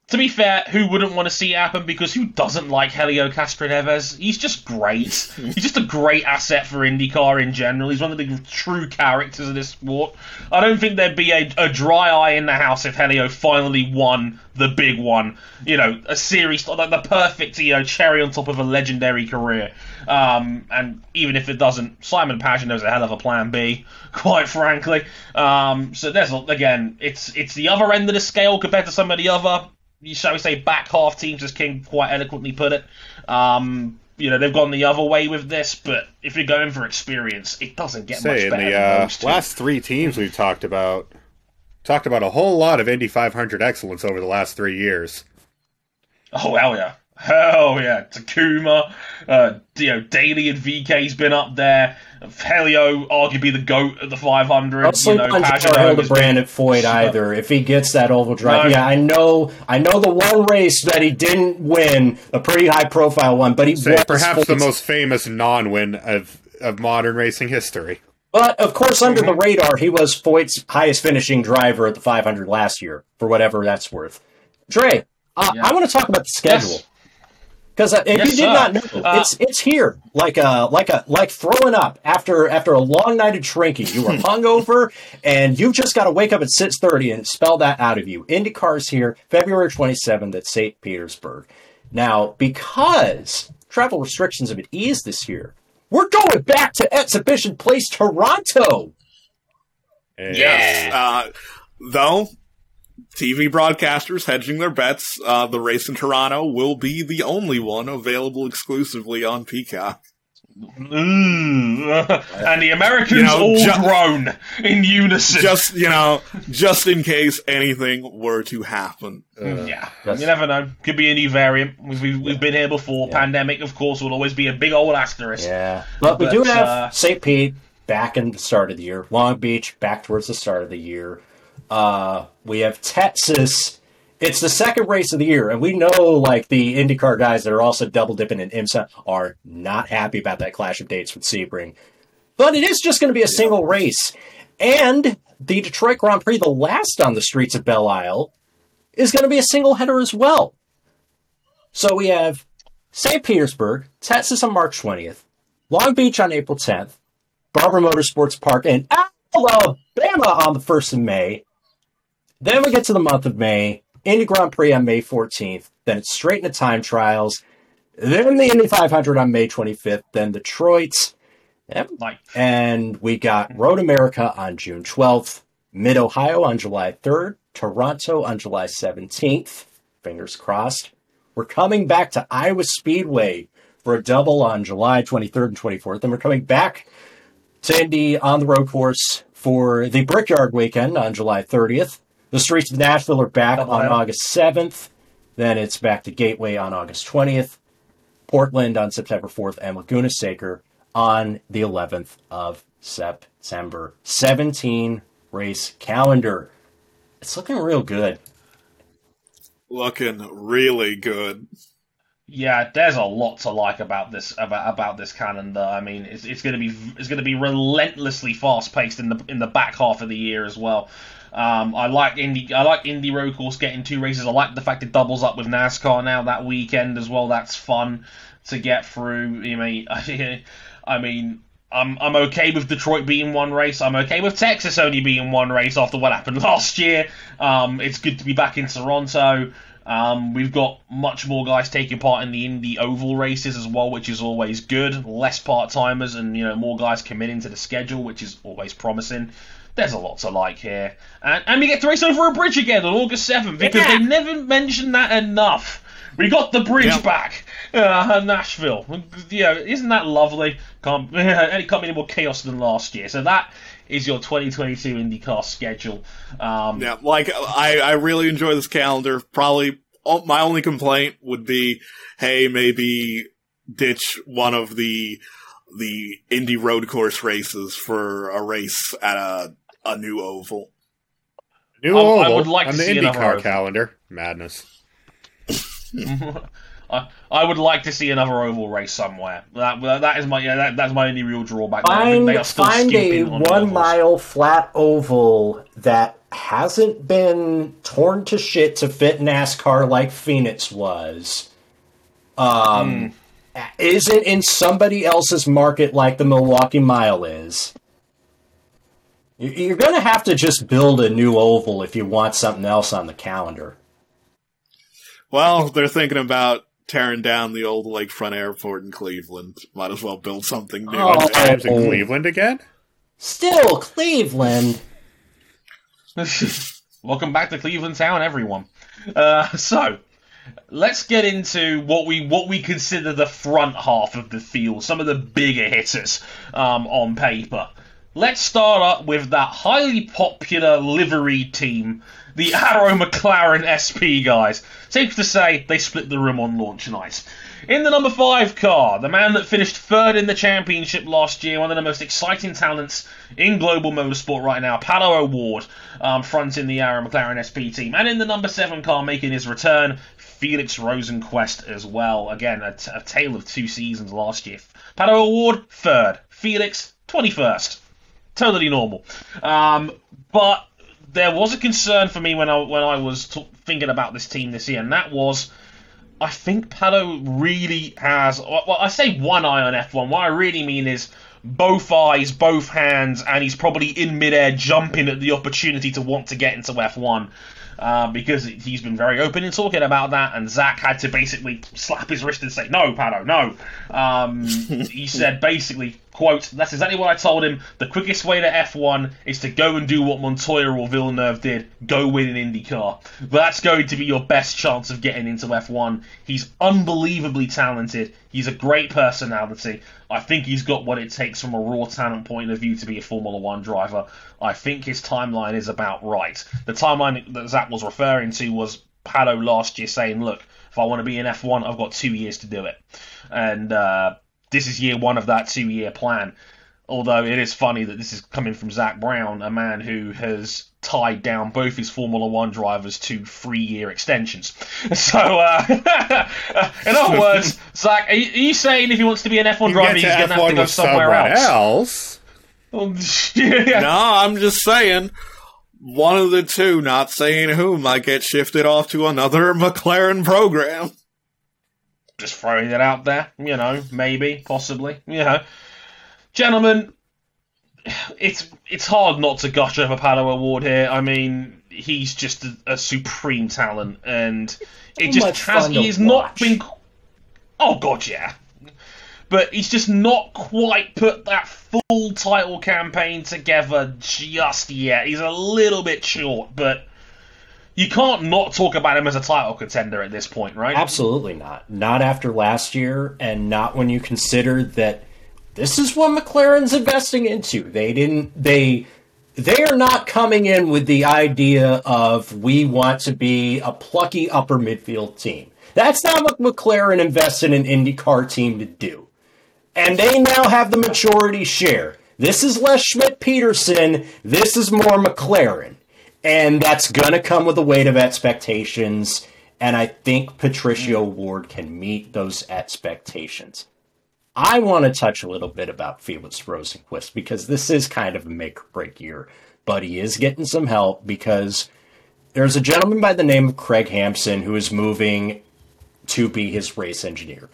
To be fair, who wouldn't want to see it happen? Because who doesn't like Helio Castroneves? He's just great. He's just a great asset for IndyCar in general. He's one of the true characters of this sport. I don't think there'd be a, a dry eye in the house if Helio finally won the big one. You know, a series like the perfect, you know, cherry on top of a legendary career. Um, and even if it doesn't, Simon Pagenaud's a hell of a plan B, quite frankly. Um, so there's again, it's it's the other end of the scale compared to some of the other shall we say back half teams, as King quite eloquently put it. Um, you know they've gone the other way with this, but if you're going for experience, it doesn't get Say much in better the than uh, last three teams we've talked about, talked about a whole lot of Indy 500 excellence over the last three years. Oh hell yeah, hell yeah! Takuma, uh, you know Daly and VeeKay's been up there. Helio, arguably the goat of the 500. Don't sleep you know, on Pagano Jar has Hildebrand been- at Foyt either. If he gets that oval drive, No. yeah, I know. I know the one race that he didn't win, a pretty high profile one, but he Say was perhaps the most famous non-win of of modern racing history. But of course, under the Mm-hmm. radar, he was Foyt's highest finishing driver at the 500 last year, for whatever that's worth. Dre, uh, Yeah. I want to talk about the schedule Yes. Because if Yes, you did sir. not know, Uh, it's it's here, like a like a like throwing up after after a long night of drinking. You were hungover, and you've just got to wake up at 6:30 and spell that out of you. IndyCar's here, February 27th at St. Petersburg. Now, because travel restrictions have been eased this year, we're going back to Exhibition Place, Toronto. Yeah. Uh, though, TV broadcasters hedging their bets, uh, the race in Toronto will be the only one available exclusively on Peacock. Mm. and the Americans You know, all ju- groan in unison. Just, you know, just in case anything were to happen. yeah, That's- you never know. Could be a new variant. We've, we've, we've been here before. Yeah. Pandemic, of course, will always be a big old asterisk. Yeah, but we do have uh, St. Pete back in the start of the year. Long Beach back towards the start of the year. Uh, we have Texas. It's the second race of the year, and we know like the IndyCar guys that are also double dipping in IMSA are not happy about that clash of dates with Sebring. But it is just going to be a single race, and the Detroit Grand Prix, the last on the streets of Belle Isle, is going to be a single header as well. So we have St. Petersburg, Texas on March 20th, Long Beach on April 10th, Barber Motorsports Park in Alabama on the 1st of May. Then we get to the month of May, Indy Grand Prix on May 14th, then it's straight into time trials, then the Indy 500 on May 25th, then Detroit, and Like, and we got Road America on June 12th, Mid Ohio on July 3rd, Toronto on July 17th. Fingers crossed. We're coming back to Iowa Speedway for a double on July 23rd and 24th. And we're coming back to Indy on the road course for the Brickyard weekend on July 30th. The streets of Nashville are back Double on. August 7th. Then it's back to Gateway on August 20th. Portland on September 4th, and Laguna Seca on the 11th of September. 17 race calendar. It's looking real good. Looking really good. yeah, there's a lot to like about this about about this calendar. I mean, it's, it's going to be it's going to be relentlessly fast paced in the in the back half of the year as well. Um, I like Indy. I like Indy Road Course getting two races. I like the fact it doubles up with NASCAR now that weekend as well. That's fun to get through. I mean, I mean, I'm I'm okay with Detroit being one race. I'm okay with Texas only being one race after what happened last year. Um, it's good to be back in Toronto. Um, we've got much more guys taking part in the Indy Oval races as well, which is always good. Less part timers and you know more guys committing to the schedule, which is always promising. There's a lot to like here, and, and we get to race over a bridge again on August seventh because Yeah. they never mentioned that enough. We got the bridge Yep. back, uh, Nashville. Yeah, isn't that lovely? Can't it can't be any more chaos than last year. So that is your 2022 IndyCar schedule. Um, Yeah, like I, I really enjoy this calendar. Probably oh, my only complaint would be, hey, maybe ditch one of the the Indy road course races for a race at a a new oval. New I- I would like to on the see another IndyCar calendar. Madness. I, I would like to see another oval race somewhere. That that is my yeah, that, that's my only real drawback. Find, find a one mile flat oval that hasn't been torn to shit to fit NASCAR like Phoenix was. Um, mm. isn't in somebody else's market like the Milwaukee Mile is. You're going to have to just build a new oval if you want something else on the calendar. Well, they're thinking about tearing down the old Lakefront Airport in Cleveland. Might as well build something new. Oh, times in Cleveland again? Still Cleveland. Welcome back to Cleveland Town, everyone. Uh, so, let's get into what we what we consider the front half of the field, some of the bigger hitters um, on paper. Let's start up with that highly popular livery team, the Arrow McLaren SP guys. Safe to say they split the room on launch night. In the number five car, the man that finished third in the championship last year, one of the most exciting talents in global motorsport right now, Pato O'Ward, um, fronting the Arrow McLaren SP team. And in the number seven car, making his return, Felix Rosenqvist as well. Again, a, t- a tale of two seasons last year. Pato O'Ward, third. Felix, 21st totally normal. Um, but there was a concern for me when I when I was t- thinking about this team this year, and that was I think Pato really has. Well, I say one eye on F1. What I really mean is both eyes, both hands, and he's probably in midair jumping at the opportunity to want to get into F1. Uh, because he's been very open in talking about that, and Zak had to basically slap his wrist and say, "No, Pato, no." Um, he said basically, Quote, that's exactly what I told him. The quickest way to F1 is to go and do what Montoya or Villeneuve did go win an IndyCar. That's going to be your best chance of getting into F1. He's unbelievably talented. He's a great personality. I think he's got what it takes from a raw talent point of view to be a Formula One driver. I think his timeline is about right. The timeline that Zak was referring to was Pato last year saying, look, if I want to be in F1, I've got two years to do it. And, uh, this is year one of that two year plan. Although it is funny that this is coming from Zak Brown, a man who has tied down both his Formula One drivers to three year extensions. So, uh, in other words, Zak, are you, are you, saying if he wants to be an F1 driver, he's going to have to go somewhere else? else? yeah. No, I'm just saying one of the two, not saying who, might get shifted off to another McLaren program just throwing it out there, you know, maybe, possibly, you know. Gentlemen, it's it's hard not to gush over Pato O'Ward here. I mean, he's just a, a supreme talent, and it so just has. He's not been. Oh god, yeah. But he's just not quite put that full title campaign together just yet. He's a little bit short, but you can't not talk about him as a title contender at this point, right? Absolutely not. Not after last year, and not when you consider that this is what McLaren's investing into. They didn't. They they are not coming in with the idea of we want to be a plucky upper midfield team. That's not what McLaren invested in an IndyCar team to do. And they now have the majority share. This is less Schmidt Peterson. This is more McLaren and that's gonna come with a weight of expectations. And I think Patricio O'Ward can meet those expectations. I want to touch a little bit about Felix Rosenqvist because this is kind of a make or break year, but he is getting some help because there's a gentleman by the name of Craig Hampson who is moving to be his race engineer.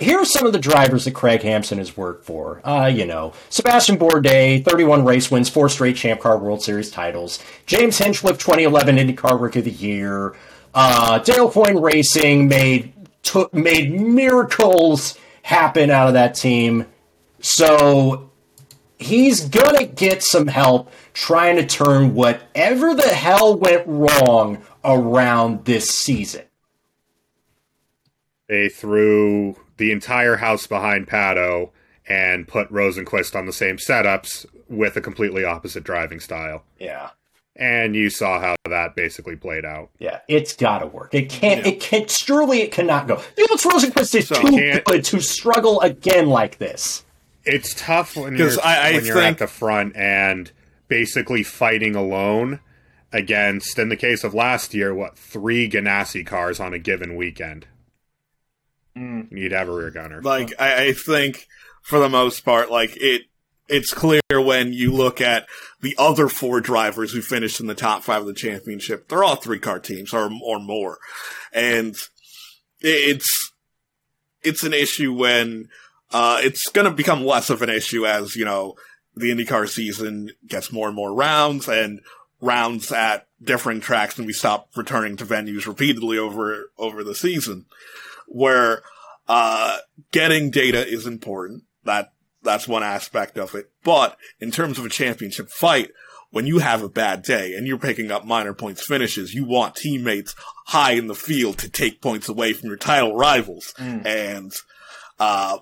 Here are some of the drivers that Craig Hampson has worked for. Uh, you know, Sebastian Bourdais, 31 race wins, four straight Champ Car World Series titles. James Hinchcliffe, 2011 IndyCar Rookie of the Year. Uh, Dale Coyne Racing made took made miracles happen out of that team. So he's gonna get some help trying to turn whatever the hell went wrong around this season. They threw the entire house behind Pato and put Rosenqvist on the same setups with a completely opposite driving style. Yeah. And you saw how that basically played out. Yeah, it's got to work. It can't. Yeah. It can't. Surely, it cannot go. Felix Rosenqvist is so too good to struggle again like this. It's tough when you're, I, I when you're at the front and basically fighting alone against, in the case of last year, what three Ganassi cars on a given weekend. Mm. you'd have a rear gunner. Like I, I think for the most part, like it it's clear when you look at the other four drivers who finished in the top five of the championship. They're all three car teams or, or more. And it's, it's an issue when, uh, it's going to become less of an issue as, you know, the IndyCar season gets more and more rounds and rounds at different tracks and we stop returning to venues repeatedly over, over the season where, uh, getting data is important. That that's one aspect of it. But in terms of a championship fight, when you have a bad day and you're picking up minor points finishes, you want teammates high in the field to take points away from your title rivals. Mm. And, uh,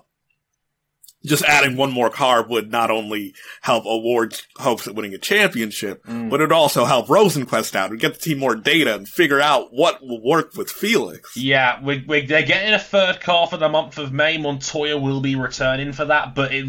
just adding one more car would not only help O'Ward's hopes at winning a championship, mm. but it would also help Rosenqvist out and get the team more data and figure out what will work with Felix. Yeah, we, we, they're getting a third car for the month of May. Montoya will be returning for that, but it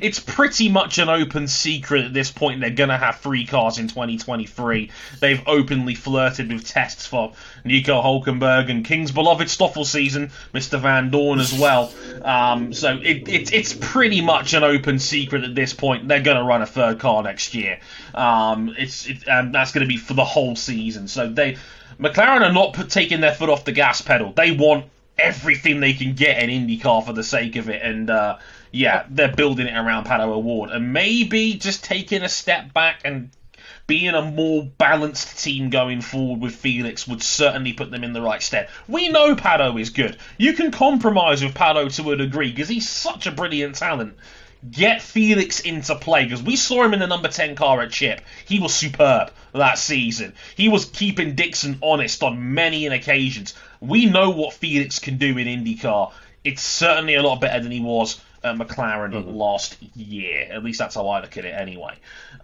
it's pretty much an open secret at this point they're going to have three cars in 2023. They've openly flirted with tests for Nico Hulkenberg and King's beloved Stoffel season, Mr. Vandoorne as well. Um, so it, it, it's pretty much an open secret at this point. They're going to run a third car next year. Um, it's it, and that's going to be for the whole season. So they McLaren are not taking their foot off the gas pedal. They want everything they can get in IndyCar for the sake of it, and uh, yeah, they're building it around Pato O'Ward, and maybe just taking a step back and being a more balanced team going forward with Felix would certainly put them in the right stead. We know Pato is good. You can compromise with Pato to a degree because he's such a brilliant talent. Get Felix into play because we saw him in the number 10 car at Chip. He was superb that season. He was keeping Dixon honest on many occasions. We know what Felix can do in IndyCar. It's certainly a lot better than he was at McLaren mm-hmm. last year. At least that's how I look at it anyway.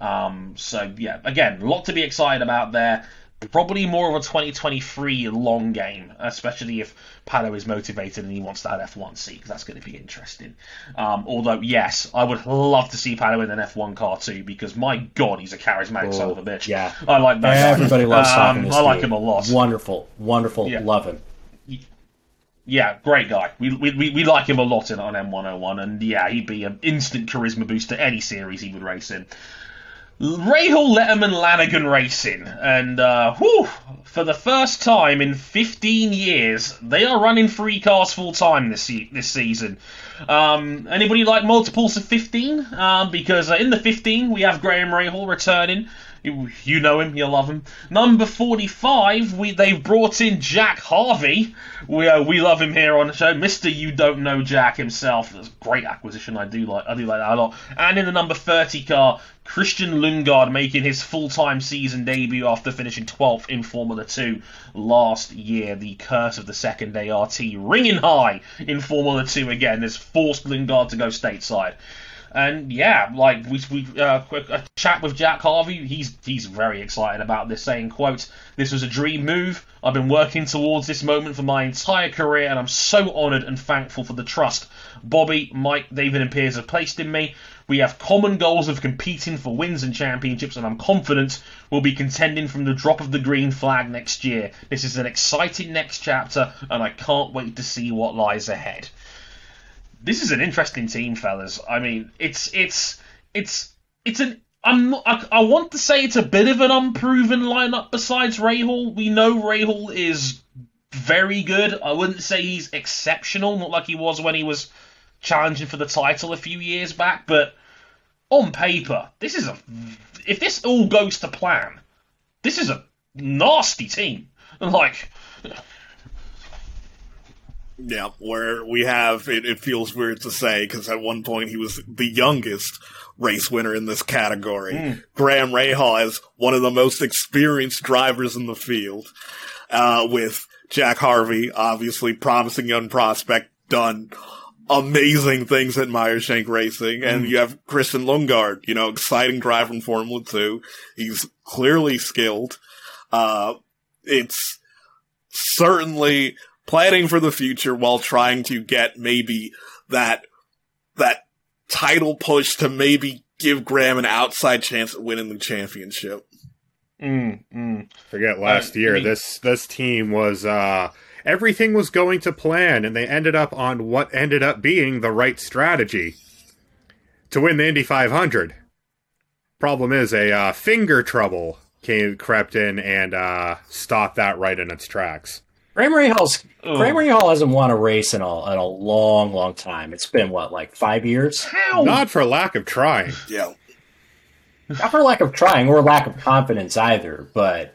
Um, so yeah, again, a lot to be excited about there. Probably more of a 2023 long game, especially if Pato is motivated and he wants that F1 seat, because that's going to be interesting. Um, although, yes, I would love to see Pato in an F1 car too, because my god, he's a charismatic oh, son of a bitch. Yeah, I like that. Everybody loves um, I like him a lot. Wonderful, wonderful, yeah. love him. Yeah, great guy. We, we, we like him a lot in on M101, and yeah, he'd be an instant charisma boost to any series he would race in. Rahal Letterman Lanigan Racing, and uh, whew, for the first time in 15 years, they are running three cars full time this this season. Um, anybody like multiples of 15? Um, because uh, in the 15 we have Graham Rahal returning. You, know him, you love him. Number 45, we they've brought in Jack Harvey. We uh, we love him here on the show, Mister. You don't know Jack himself. That's a great acquisition. I do like I do like that a lot. And in the number 30 car, Christian Lundgaard making his full-time season debut after finishing 12th in Formula 2 last year. The curse of the second ART ringing high in Formula 2 again. Has forced Lundgaard to go stateside. And yeah, like we we uh, a chat with Jack Harvey. He's he's very excited about this, saying, "quote This was a dream move. I've been working towards this moment for my entire career, and I'm so honoured and thankful for the trust Bobby, Mike, David, and Piers have placed in me. We have common goals of competing for wins and championships, and I'm confident we'll be contending from the drop of the green flag next year. This is an exciting next chapter, and I can't wait to see what lies ahead." This is an interesting team, fellas. I mean, it's it's it's it's an I'm not, I, I want to say it's a bit of an unproven lineup besides Rahal. We know Rahal is very good. I wouldn't say he's exceptional, not like he was when he was challenging for the title a few years back, but on paper, this is a if this all goes to plan, this is a nasty team. Like yeah, where we have it, it feels weird to say because at one point he was the youngest race winner in this category. Mm. Graham Rahal is one of the most experienced drivers in the field, uh, with Jack Harvey, obviously promising young prospect, done amazing things at Meyer Shank Racing, and mm. you have Christian Lundgaard, you know, exciting driver in Formula Two. He's clearly skilled. Uh, it's certainly planning for the future while trying to get maybe that that title push to maybe give Graham an outside chance at winning the championship. Mm, mm. Forget last uh, year. I mean, this this team was uh, everything was going to plan, and they ended up on what ended up being the right strategy to win the Indy 500. Problem is, a uh, finger trouble came crept in and uh, stopped that right in its tracks. Graham Rahal's Graham Rahal hasn't won a race in a in a long, long time. It's been what, like five years? How? Not for lack of trying. Yeah. Not for lack of trying or lack of confidence either, but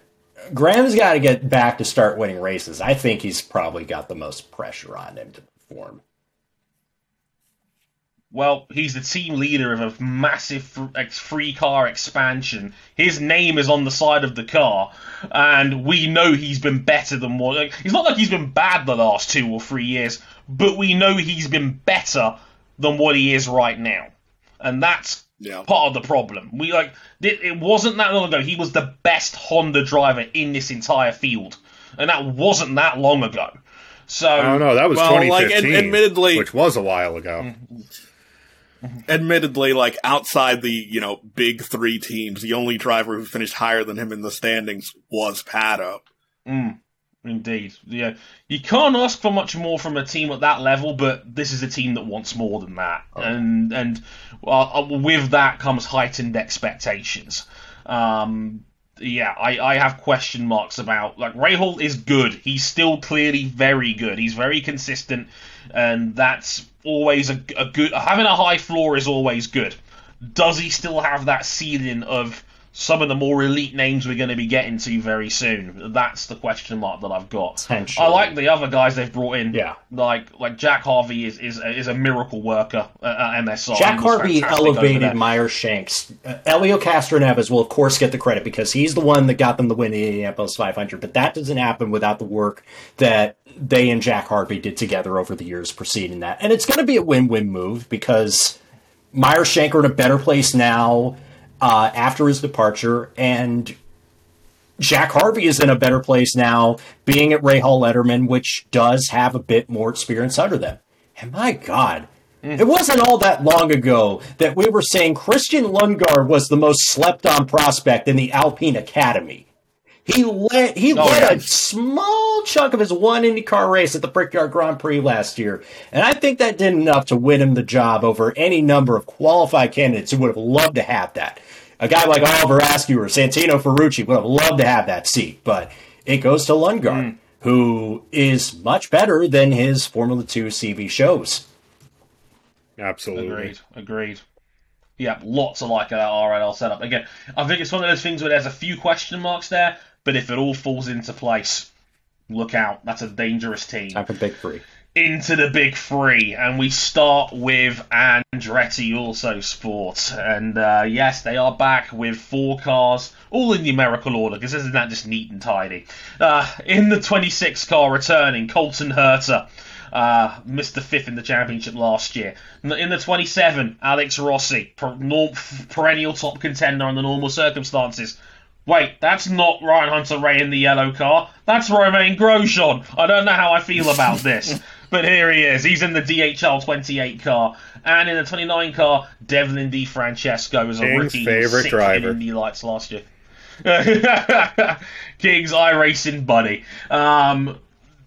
Graham's got to get back to start winning races. I think he's probably got the most pressure on him to perform. Well, he's the team leader of a massive free car expansion. His name is on the side of the car, and we know he's been better than what. Like, it's not like he's been bad the last two or three years, but we know he's been better than what he is right now, and that's yeah. part of the problem. We like it, it wasn't that long ago. He was the best Honda driver in this entire field, and that wasn't that long ago. So I don't know. That was well, 2015, like, admittedly, which was a while ago. Mm-hmm. Admittedly, like outside the you know big three teams, the only driver who finished higher than him in the standings was Pato. Mm, indeed, yeah. You can't ask for much more from a team at that level, but this is a team that wants more than that, oh. and and uh, with that comes heightened expectations. Um, yeah, I, I have question marks about like Rahal is good. He's still clearly very good. He's very consistent, and that's always a, a good. Having a high floor is always good. Does he still have that ceiling of some of the more elite names we're going to be getting to very soon. That's the question mark that I've got. I like the other guys they've brought in. Yeah, like like Jack Harvey is is, is a miracle worker at MSR. Jack Harvey elevated Meyer Shanks. Uh, Helio Castroneves will of course get the credit because he's the one that got them the win in the Indianapolis 500. But that doesn't happen without the work that they and Jack Harvey did together over the years preceding that. And it's going to be a win-win move because Meyer are in a better place now uh, after his departure, and Jack Harvey is in a better place now, being at Rahal Letterman, which does have a bit more experience under them. And my God, mm. it wasn't all that long ago that we were saying Christian Lundgaard was the most slept on prospect in the Alpine Academy. He led he oh, led yeah. a small chunk of his one IndyCar race at the Brickyard Grand Prix last year, and I think that did enough to win him the job over any number of qualified candidates who would have loved to have that a guy like Oliver Askew or Santino Ferrucci would have loved to have that seat, but it goes to Lundgaard, mm. who is much better than his Formula 2 CV shows. Absolutely. Agreed. Agreed. Yeah, lots of like that RLL setup. Again, I think it's one of those things where there's a few question marks there, but if it all falls into place, look out. That's a dangerous team. Time for big three into the big three, and we start with Andretti Autosports. And uh, yes, they are back with four cars, all in numerical order, because isn't that just neat and tidy? Uh, in the 26 car returning, Colton Herta. Uh, missed the fifth in the championship last year. In the 27, Alex Rossi, perennial top contender under normal circumstances. Wait, that's not Ryan Hunter-Reay in the yellow car. That's Romain Grosjean. I don't know how I feel about this. but here he is. He's in the DHL 28 car. And in the 29 car, Devlin DeFrancesco was a King's rookie favorite driver. Indy Lights last year. King's iRacing buddy. Um,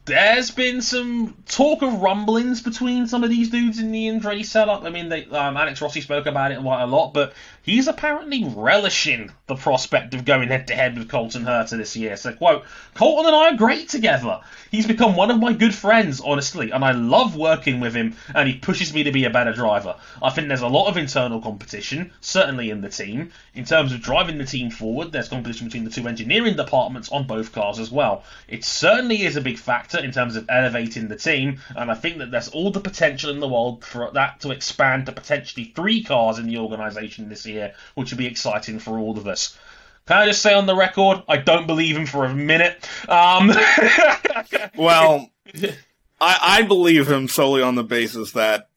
there's been some talk of rumblings between some of these dudes in the Andretti setup. I mean, they, um, Alex Rossi spoke about it quite a lot, but he's apparently relishing the prospect of going head to head with Colton Herta this year. So, quote, Colton and I are great together. He's become one of my good friends, honestly, and I love working with him, and he pushes me to be a better driver. I think there's a lot of internal competition, certainly in the team. In terms of driving the team forward, there's competition between the two engineering departments on both cars as well. It certainly is a big factor in terms of elevating the team, and I think that there's all the potential in the world for that to expand to potentially three cars in the organisation this year, which would be exciting for all of us. Can I just say on the record, I don't believe him for a minute. Um, well, I, I believe him solely on the basis that,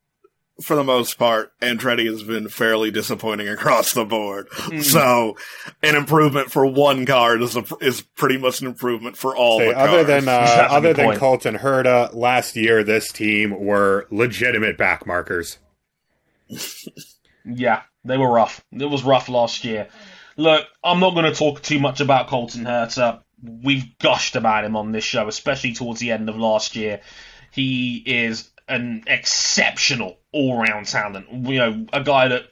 for the most part, Andretti has been fairly disappointing across the board. Mm. So, an improvement for one car is a, is pretty much an improvement for all. Say, other than uh, other than point. Colton Herta, last year this team were legitimate backmarkers. yeah, they were rough. It was rough last year. Look, I'm not going to talk too much about Colton Herta. we've gushed about him on this show, especially towards the end of last year. He is an exceptional all-round talent. You know, a guy that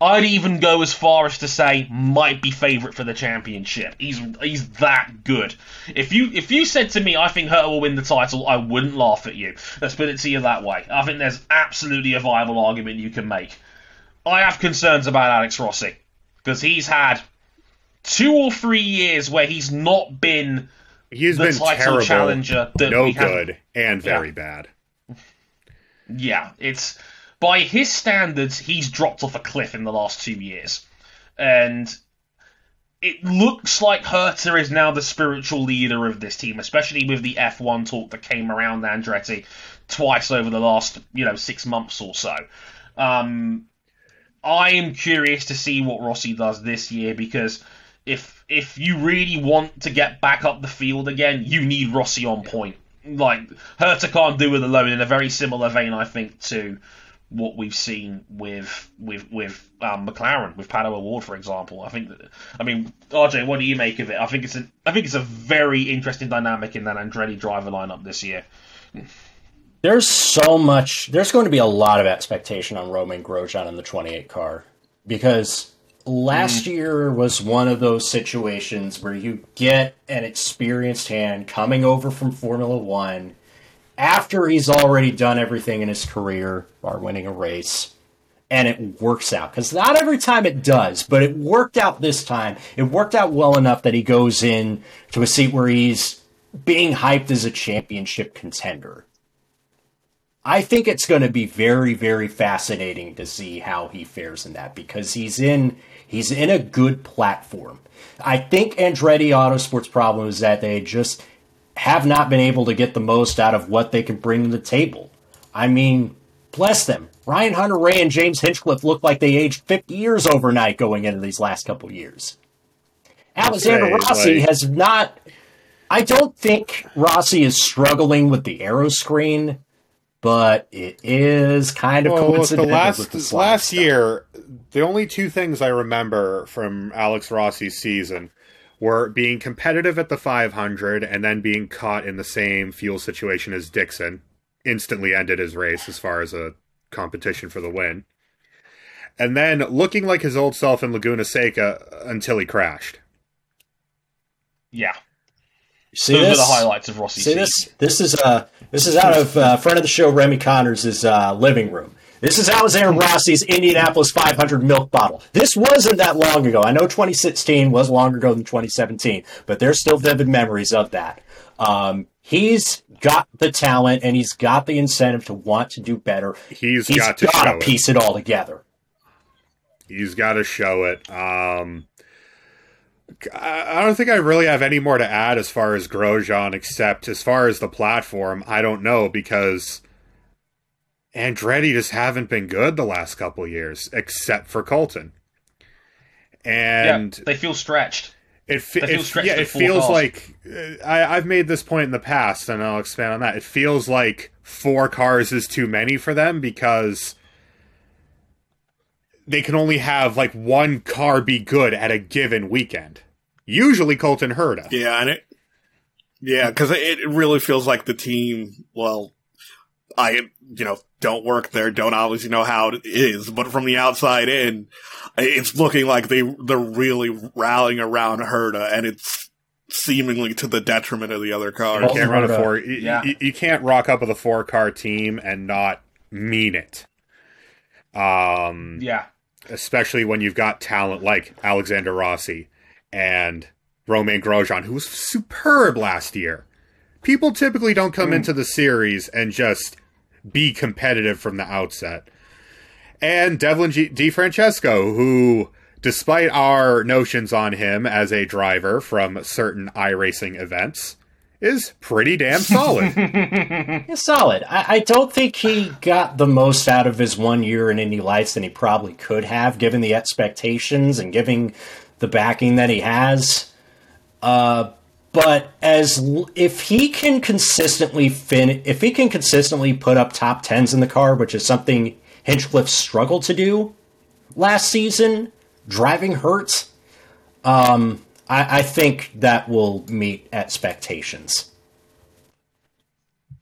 I'd even go as far as to say might be favourite for the championship. He's he's that good. If you if you said to me, I think Herta will win the title, I wouldn't laugh at you. Let's put it to you that way. I think there's absolutely a viable argument you can make. I have concerns about Alex Rossi because he's had two or three years where he's not been he's the been title terrible, challenger that no good, and very Yeah. bad. Yeah, it's by his standards, he's dropped off a cliff in the last two years, and it looks like Herta is now the spiritual leader of this team, especially with the F1 talk that came around Andretti twice over the last you know six months or so. Um, I am curious to see what Rossi does this year because if if you really want to get back up the field again, you need Rossi on point. Like Herta can't do it alone. In a very similar vein, I think to what we've seen with with with um, McLaren with Pato O'Ward, for example. I think that I mean RJ, what do you make of it? I think it's a I think it's a very interesting dynamic in that Andretti driver lineup this year. There's so much. There's going to be a lot of expectation on Romain Grosjean in the 28 car because last hmm. year was one of those situations where you get an experienced hand coming over from Formula One after he's already done everything in his career, bar winning a race, and it works out. Because not every time it does, but it worked out this time. It worked out well enough that he goes in to a seat where he's being hyped as a championship contender. I think it's going to be very, very fascinating to see how he fares in that because he's in he's in a good platform. I think Andretti Autosport's problem is that they just have not been able to get the most out of what they can bring to the table. I mean, bless them. Ryan Hunter-Reay and James Hinchcliffe look like they aged 50 years overnight going into these last couple years. Alexander Rossi like- has not. I don't think Rossi is struggling with the aeroscreen, but it is kind of Well, look, the coincidental last with the slide last stuff. year, the only two things I remember from Alex Rossi's season were being competitive at the 500 and then being caught in the same fuel situation as Dixon. Instantly ended his race as far as a competition for the win. And then looking like his old self in Laguna Seca until he crashed. Yeah, See those this? are the highlights of Rossi's See season. this? This is uh this is out of uh, friend of the show Remy Connors' uh, living room. This is Alexander Rossi's Indianapolis 500 milk bottle. This wasn't that long ago. I know 2016 was longer ago than 2017, but there's still vivid memories of that. Um, he's got the talent and he's got the incentive to want to do better. He's He's got to got to it. piece it all together. He's got to show it. Um, I don't think I really have any more to add as far as Grosjean, except as far as the platform, I don't know because Andretti just haven't been good the last couple years, except for Colton. And yeah, they feel stretched. it, fe- feel it, stretched yeah, it feels like uh, I, I've made this point in the past, and I'll expand on that. It feels like four cars is too many for them because they can only have like one car be good at a given weekend. Usually, Colton Herta. Yeah, and it, yeah, because it, it really feels like the team. Well, I you know don't work there, don't obviously know how it is, but from the outside in, it's looking like they they're really rallying around Herta, and it's seemingly to the detriment of the other You can't run a Herta. four. You, Yeah. you, you can't rock up with a four car team and not mean it. Um, Yeah, especially when you've got talent like Alexander Rossi and Romain Grosjean, who was superb last year. People typically don't come mm. into the series and just be competitive from the outset. And Devlin G- DeFrancesco, who, despite our notions on him as a driver from certain iRacing events, is pretty damn solid. Solid. I, I don't think he got the most out of his one year in Indy Lights than he probably could have, given the expectations and giving the backing that he has. Uh, but as if he can consistently fin, if he can consistently put up top tens in the car, which is something Hinchcliffe struggled to do last season, driving hurts. Um, I, I think that will meet expectations.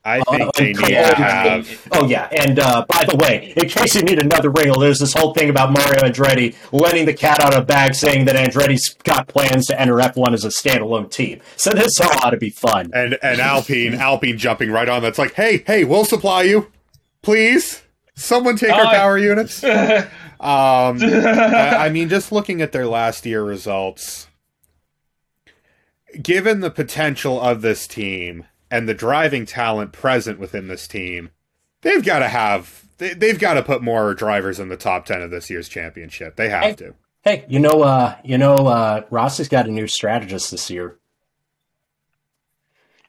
I think uh, they need to have. Oh yeah, and uh, by the way, in case you need another wrinkle, there's this whole thing about Mario Andretti letting the cat out of the bag, saying that Andretti's got plans to enter F1 as a standalone team. So this all ought to be fun. And and Alpine, Alpine jumping right on. That's like, hey, hey, we'll supply you, please. Someone take our power units. um, I, I mean, just looking at their last year results, given the potential of this team and the driving talent present within this team, they've got to have they, they've got to put more drivers in the top 10 of this year's championship. They have hey, to. Hey, you know uh you know uh Rossi's got a new strategist this year.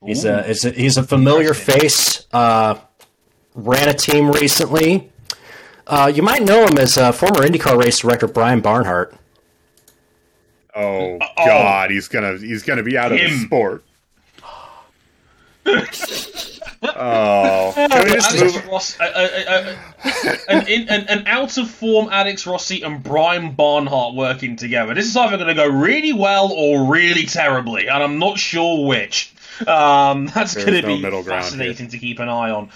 He's a, he's a he's a familiar face. Uh ran a team recently. Uh, you might know him as uh, former IndyCar race director Brian Barnhart. Oh, oh God, he's gonna he's gonna be out him. of the sport. oh, Ross, uh, uh, uh, an, in, an, an, out of form Alex Rossi and Brian Barnhart working together. This is either going to go really well or really terribly, and I'm not sure which. Um, that's going to no be fascinating to keep an eye on.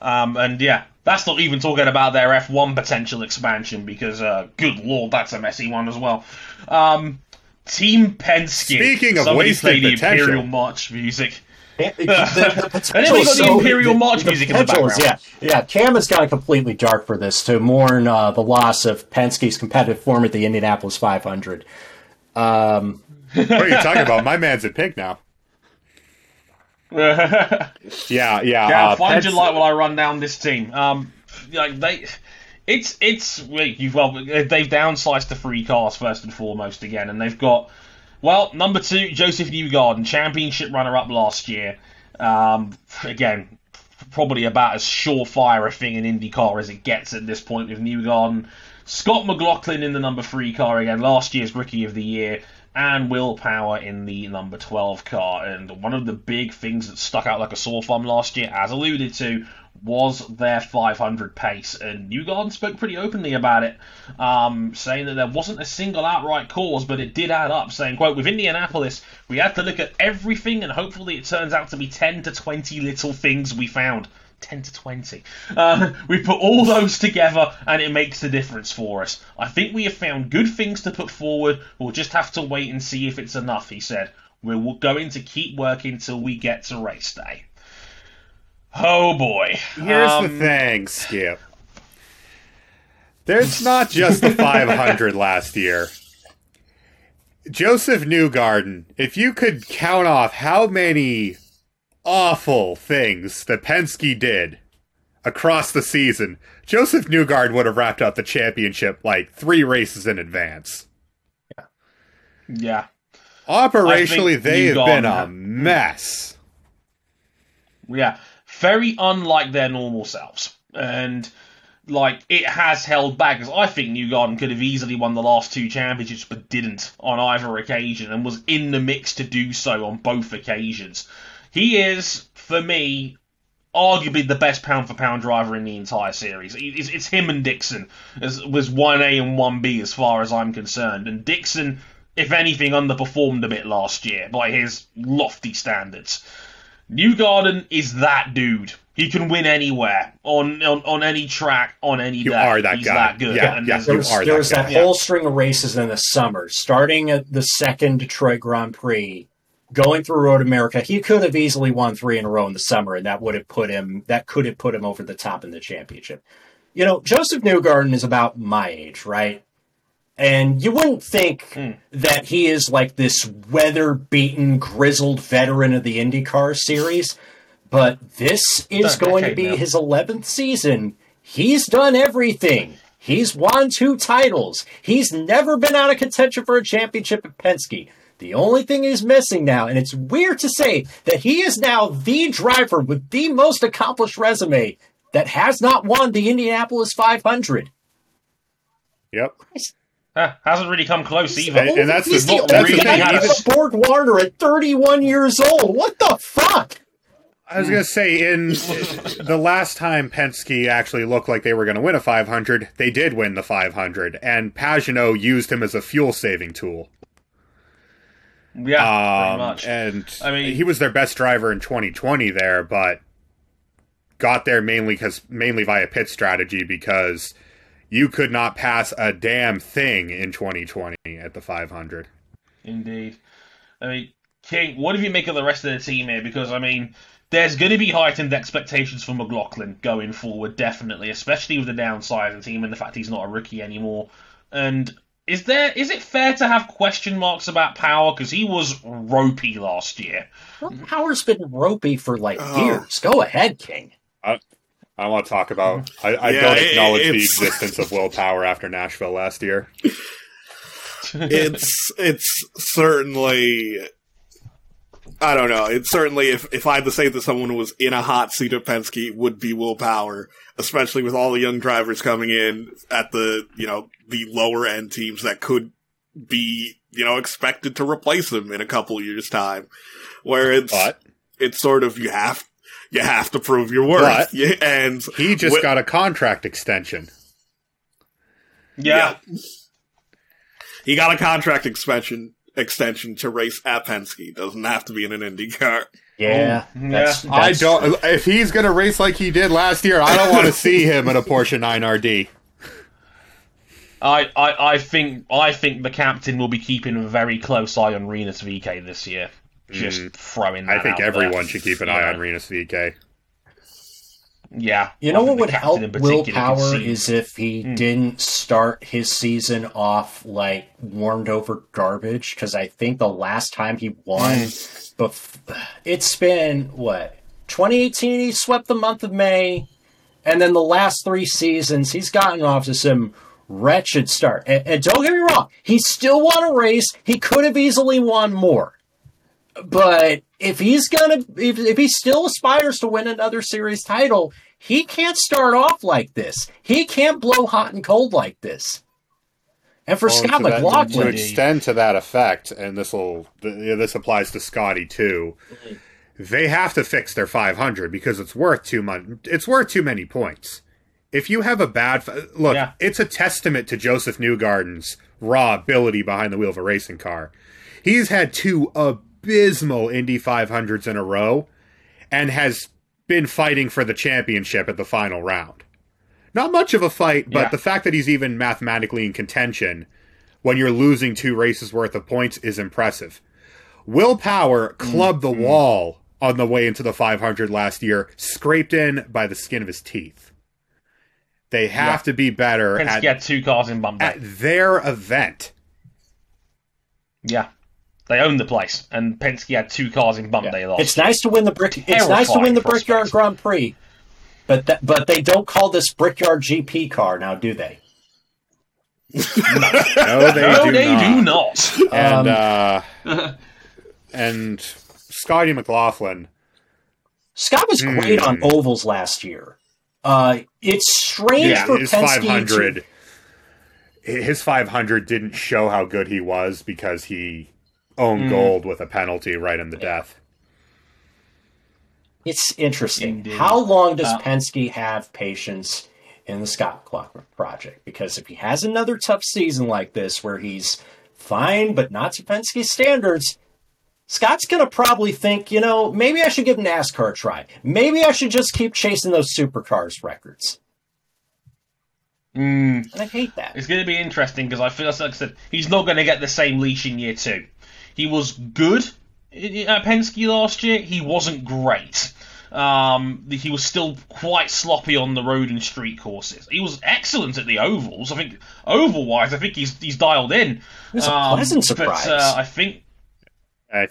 Um, and yeah, that's not even talking about their F1 potential expansion because, uh, good lord, that's a messy one as well. Um, Team Penske. Speaking of wasted the potential. Imperial March music. the, the, the and then we got the Imperial March music in the background. Yeah, yeah. Cam has gone completely dark for this to mourn uh, the loss of Penske's competitive form at the Indianapolis 500. Um, what are you talking about? My man's at pink now. yeah, yeah. Yeah, uh, find your light while I run down this team. Um, like they, it's it's you've well, they've downsized the three cars first and foremost again, and they've got well number two Josef Newgarden, championship runner-up last year. Um, again, probably about as surefire a thing in IndyCar as it gets at this point with Newgarden. Scott McLaughlin in the number three car again, last year's Rookie of the Year and Will Power in the number 12 car. And one of the big things that stuck out like a sore thumb last year, as alluded to, was their 500 pace. And Newgarden spoke pretty openly about it, um, saying that there wasn't a single outright cause, but it did add up, saying, quote, with Indianapolis, we had to look at everything and hopefully it turns out to be 10 to 20 little things we found. 10 to 20. Uh, we put all those together and it makes a difference for us. I think we have found good things to put forward. We'll just have to wait and see if it's enough, he said. We're going to keep working till we get to race day. Oh boy. Here's um, the thing, Skip. There's not just the 500 last year. Josef Newgarden, if you could count off how many awful things that Penske did across the season, Josef Newgarden would have wrapped up the championship like three races in advance. Yeah. Yeah. Operationally, they have been a mess. Yeah. Very unlike their normal selves. And like it has held back because I think Newgarden could have easily won the last two championships but didn't on either occasion and was in the mix to do so on both occasions. He is, for me, arguably the best pound for pound driver in the entire series. It's, it's him and Dixon as was one A and one B as far as I'm concerned. And Dixon, if anything, underperformed a bit last year by his lofty standards. Newgarden is that dude. He can win anywhere on on, on any track on any you day. Are that He's guy. that good. Yeah, yeah, there was, there was that, that whole string of races in the summer, starting at the second Detroit Grand Prix going through Road America, he could have easily won three in a row in the summer, and that would have put him that could have put him over the top in the championship. You know, Josef Newgarden is about my age, right? And you wouldn't think mm. that he is like this weather beaten, grizzled veteran of the IndyCar series, but this is going to be now. his 11th season. He's done everything. He's won two titles. He's never been out of contention for a championship at Penske. The only thing he's missing now, and it's weird to say that he is now the driver with the most accomplished resume that has not won the Indianapolis 500. Yep. Huh, hasn't really come close either. And, and that's he's the, the that's really the thing. BorgWarner at 31 years old. What the fuck? I was going to say, in the last time Penske actually looked like they were going to win a 500, they did win the 500, and Pagenaud used him as a fuel saving tool. Yeah, Um, pretty much. And I mean- he was their best driver in 2020 there, but got there mainly because mainly via pit strategy because you could not pass a damn thing in 2020 at the 500. Indeed. I mean, King, what do you make of the rest of the team here? Because I mean, there's going to be heightened expectations for McLaughlin going forward, definitely, especially with the downside of the team and the fact he's not a rookie anymore. And is there is it fair to have question marks about Power because he was ropey last year? Well, Power's been ropey for like Oh. years. Go ahead, King. I don't want to talk about. I, I Yeah, don't it- acknowledge the existence of Will Power after Nashville last year. it's it's certainly I don't know. It's certainly if if I had to say that someone was in a hot seat at Penske it would be Will Power, especially with all the young drivers coming in at the you know the lower end teams that could be you know expected to replace him in a couple years time. Where it's But it's sort of you have you have to prove your worth, But- Yeah, and he just Wi- got a contract extension. Yeah. he got a contract extension extension to race at Penske. Doesn't have to be in an Indy car. Yeah, Oh, that's, yeah. I don't. If he's going to race like he did last year, I don't want to see him in a Porsche 9RD. I, I, I think I think the captain will be keeping a very close eye on Rinus VeeKay this year. Just throwing that Mm. I think out everyone there. should keep an Yeah. eye on Rinus VeeKay. Yeah. You know what would help in Will Power is if he Hmm. didn't start his season off like warmed over garbage. Because I think the last time he won, Hmm. bef- it's been what 2018. He swept the month of May, and then the last three seasons he's gotten off to some wretched start. And, and don't get me wrong, he still won a race. He could have easily won more. But if he's gonna, if, if he still aspires to win another series title, he can't start off like this. He can't blow hot and cold like this. And for Well, Scott to that- to extend to that effect, and this will this applies to Scotty too. They have to fix their 500 because it's worth too much. It's worth too many points. If you have a bad look, Yeah. it's a testament to Josef Newgarden's raw ability behind the wheel of a racing car. He's had two abysmal Indy 500s in a row, and has been fighting for the championship at the final round. Not much of a fight, but Yeah. the fact that he's even mathematically in contention when you're losing two races worth of points is impressive. Will Power clubbed the mm-hmm. wall on the way into the 500 last year, scraped in by the skin of his teeth. They have Yeah. to be better Penske at, had two cars in bum at their event. Yeah. They own the place, and Penske had two cars in bump day last it's nice to win the brick. It's nice to win the Terrifying Brickyard. Grand Prix, but that, but they don't call this Brickyard GP car now, do they? No, they no, do they not. do not. And Um, uh, and Scotty McLaughlin. Scott was great on Hmm. ovals last year. Uh, it's strange Yeah, for his Penske 500. to His 500 didn't show how good he was because he owned gold with a penalty right in the death. It's interesting. Indeed. How long does Uh, Penske have patience in the Scott McLaughlin project? Because if he has another tough season like this where he's fine but not to Penske standards, Scott's going to probably think, you know, maybe I should give NASCAR a try. Maybe I should just keep chasing those supercars records. Mm, And I hate that. it's going to be interesting because I feel like I said he's not going to get the same leash in year two. He was good at Penske last year. He wasn't great. Um, he was still quite sloppy on the road and street courses. He was excellent at the ovals. I think oval wise, I think he's he's dialed in. It was a pleasant surprise. But uh, I think-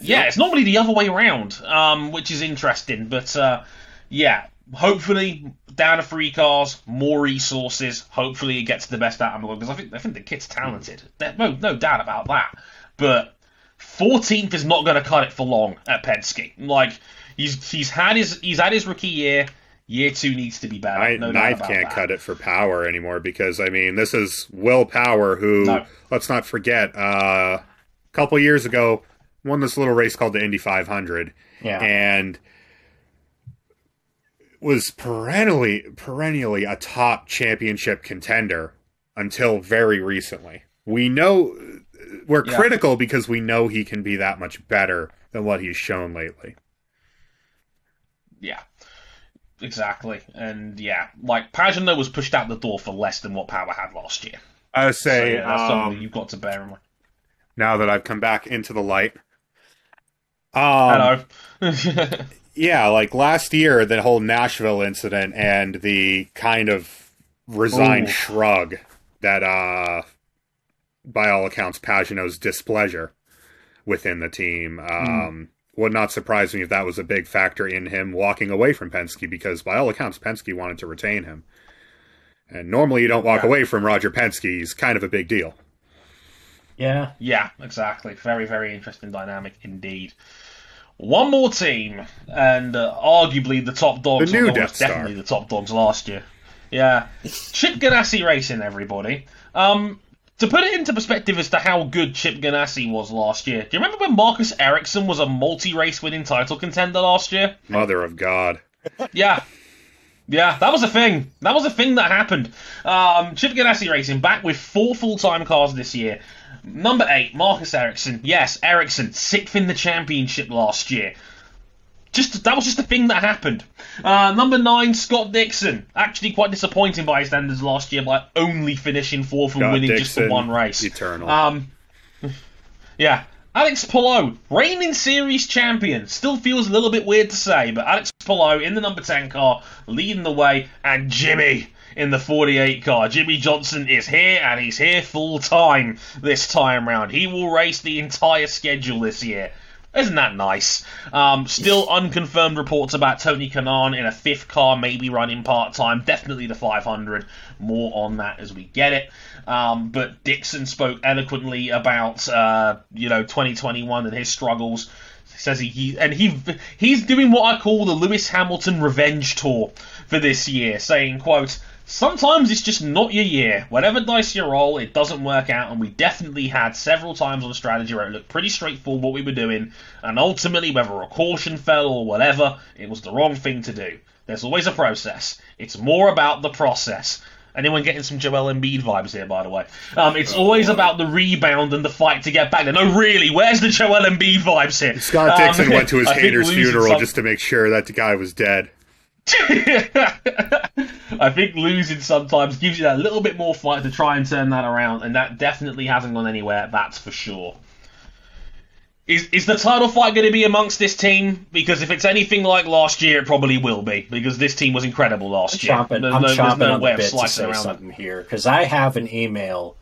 yeah, it's normally the other way around, um, which is interesting. But uh, yeah, hopefully down to three cars, more resources. Hopefully it gets the best out of him because I think I think the kid's talented. There- No, no doubt about that. But 14th is not going to cut it for long at Penske. Like he's he's had his he's had his rookie year. Year two needs to be better. Ninth, no about can't that. cut it for power anymore because I mean this is Will Power who No. let's not forget uh, a couple years ago won this little race called the Indy 500 Yeah. and was perennially perennially a top championship contender until very recently. We know we're Yeah. critical because we know he can be that much better than what he's shown lately. Yeah. Exactly. And yeah, like Pagenaud was pushed out the door for less than what Power had last year. I would So, say yeah, that's something um, you've got to bear in mind. now that I've come back into the light. Um, Hello. yeah, like last year, the whole Nashville incident and the kind of resigned Ooh. shrug that, uh, by all accounts, Pagenaud's displeasure within the team. Um, Would not surprise me if that was a big factor in him walking away from Penske because, by all accounts, Penske wanted to retain him. And normally you don't walk Yeah. away from Roger Penske. He's kind of a big deal. Yeah. Yeah, exactly. Very, very interesting dynamic indeed. One more team, and uh, arguably the top dogs. The new Death Star. definitely the top dogs last year. Yeah, Chip Ganassi Racing, everybody. Um, to put it into perspective as to how good Chip Ganassi was last year, do you remember when Marcus Ericsson was a multi-race winning title contender last year? Mother of God. Yeah. Yeah, that was a thing. That was a thing that happened. Um, Chip Ganassi Racing back with four full-time cars this year. Number eight, Marcus Ericsson. Yes, Ericsson, sixth in the championship last year. Just that was just a thing that happened. Uh, number nine, Scott Dixon. Actually, quite disappointing by his standards last year by only finishing fourth and Scott winning just the one race. Eternal. Um, yeah. Alex Palou, reigning series champion. Still feels a little bit weird to say, but Alex Palou in the number 10 car, leading the way, and Jimmie in the 48 car. Jimmie Johnson is here, and he's here full time this time round. He will race the entire schedule this year. Isn't that nice? Um, still unconfirmed reports about Tony Kanaan in a fifth car, maybe running part time. Definitely the 500. More on that as we get it. Um, but Dixon spoke eloquently about uh, you know 2021 and his struggles. He says he, he and he he's doing what I call the Lewis Hamilton revenge tour for this year, saying quote. Sometimes it's just not your year. Whatever dice you roll, it doesn't work out, and we definitely had several times on strategy where it looked pretty straightforward what we were doing, and ultimately, whether a caution fell or whatever, it was the wrong thing to do. There's always a process. It's more about the process. Anyone getting some Joel Embiid vibes here, by the way? Um, it's always about the rebound and the fight to get back there. No, really, where's the Joel Embiid vibes here? Scott Um, Dixon went to his I hater's funeral some- just to make sure that the guy was dead. I think losing sometimes gives you that little bit more fight to try and turn that around, and that definitely hasn't gone anywhere. That's for sure. Is is the title fight going to be amongst this team? Because if it's anything like last year, it probably will be. Because this team was incredible last year. chomping, There's I'm no, chomping no way the of bit to slicing say around it. something here because I have an email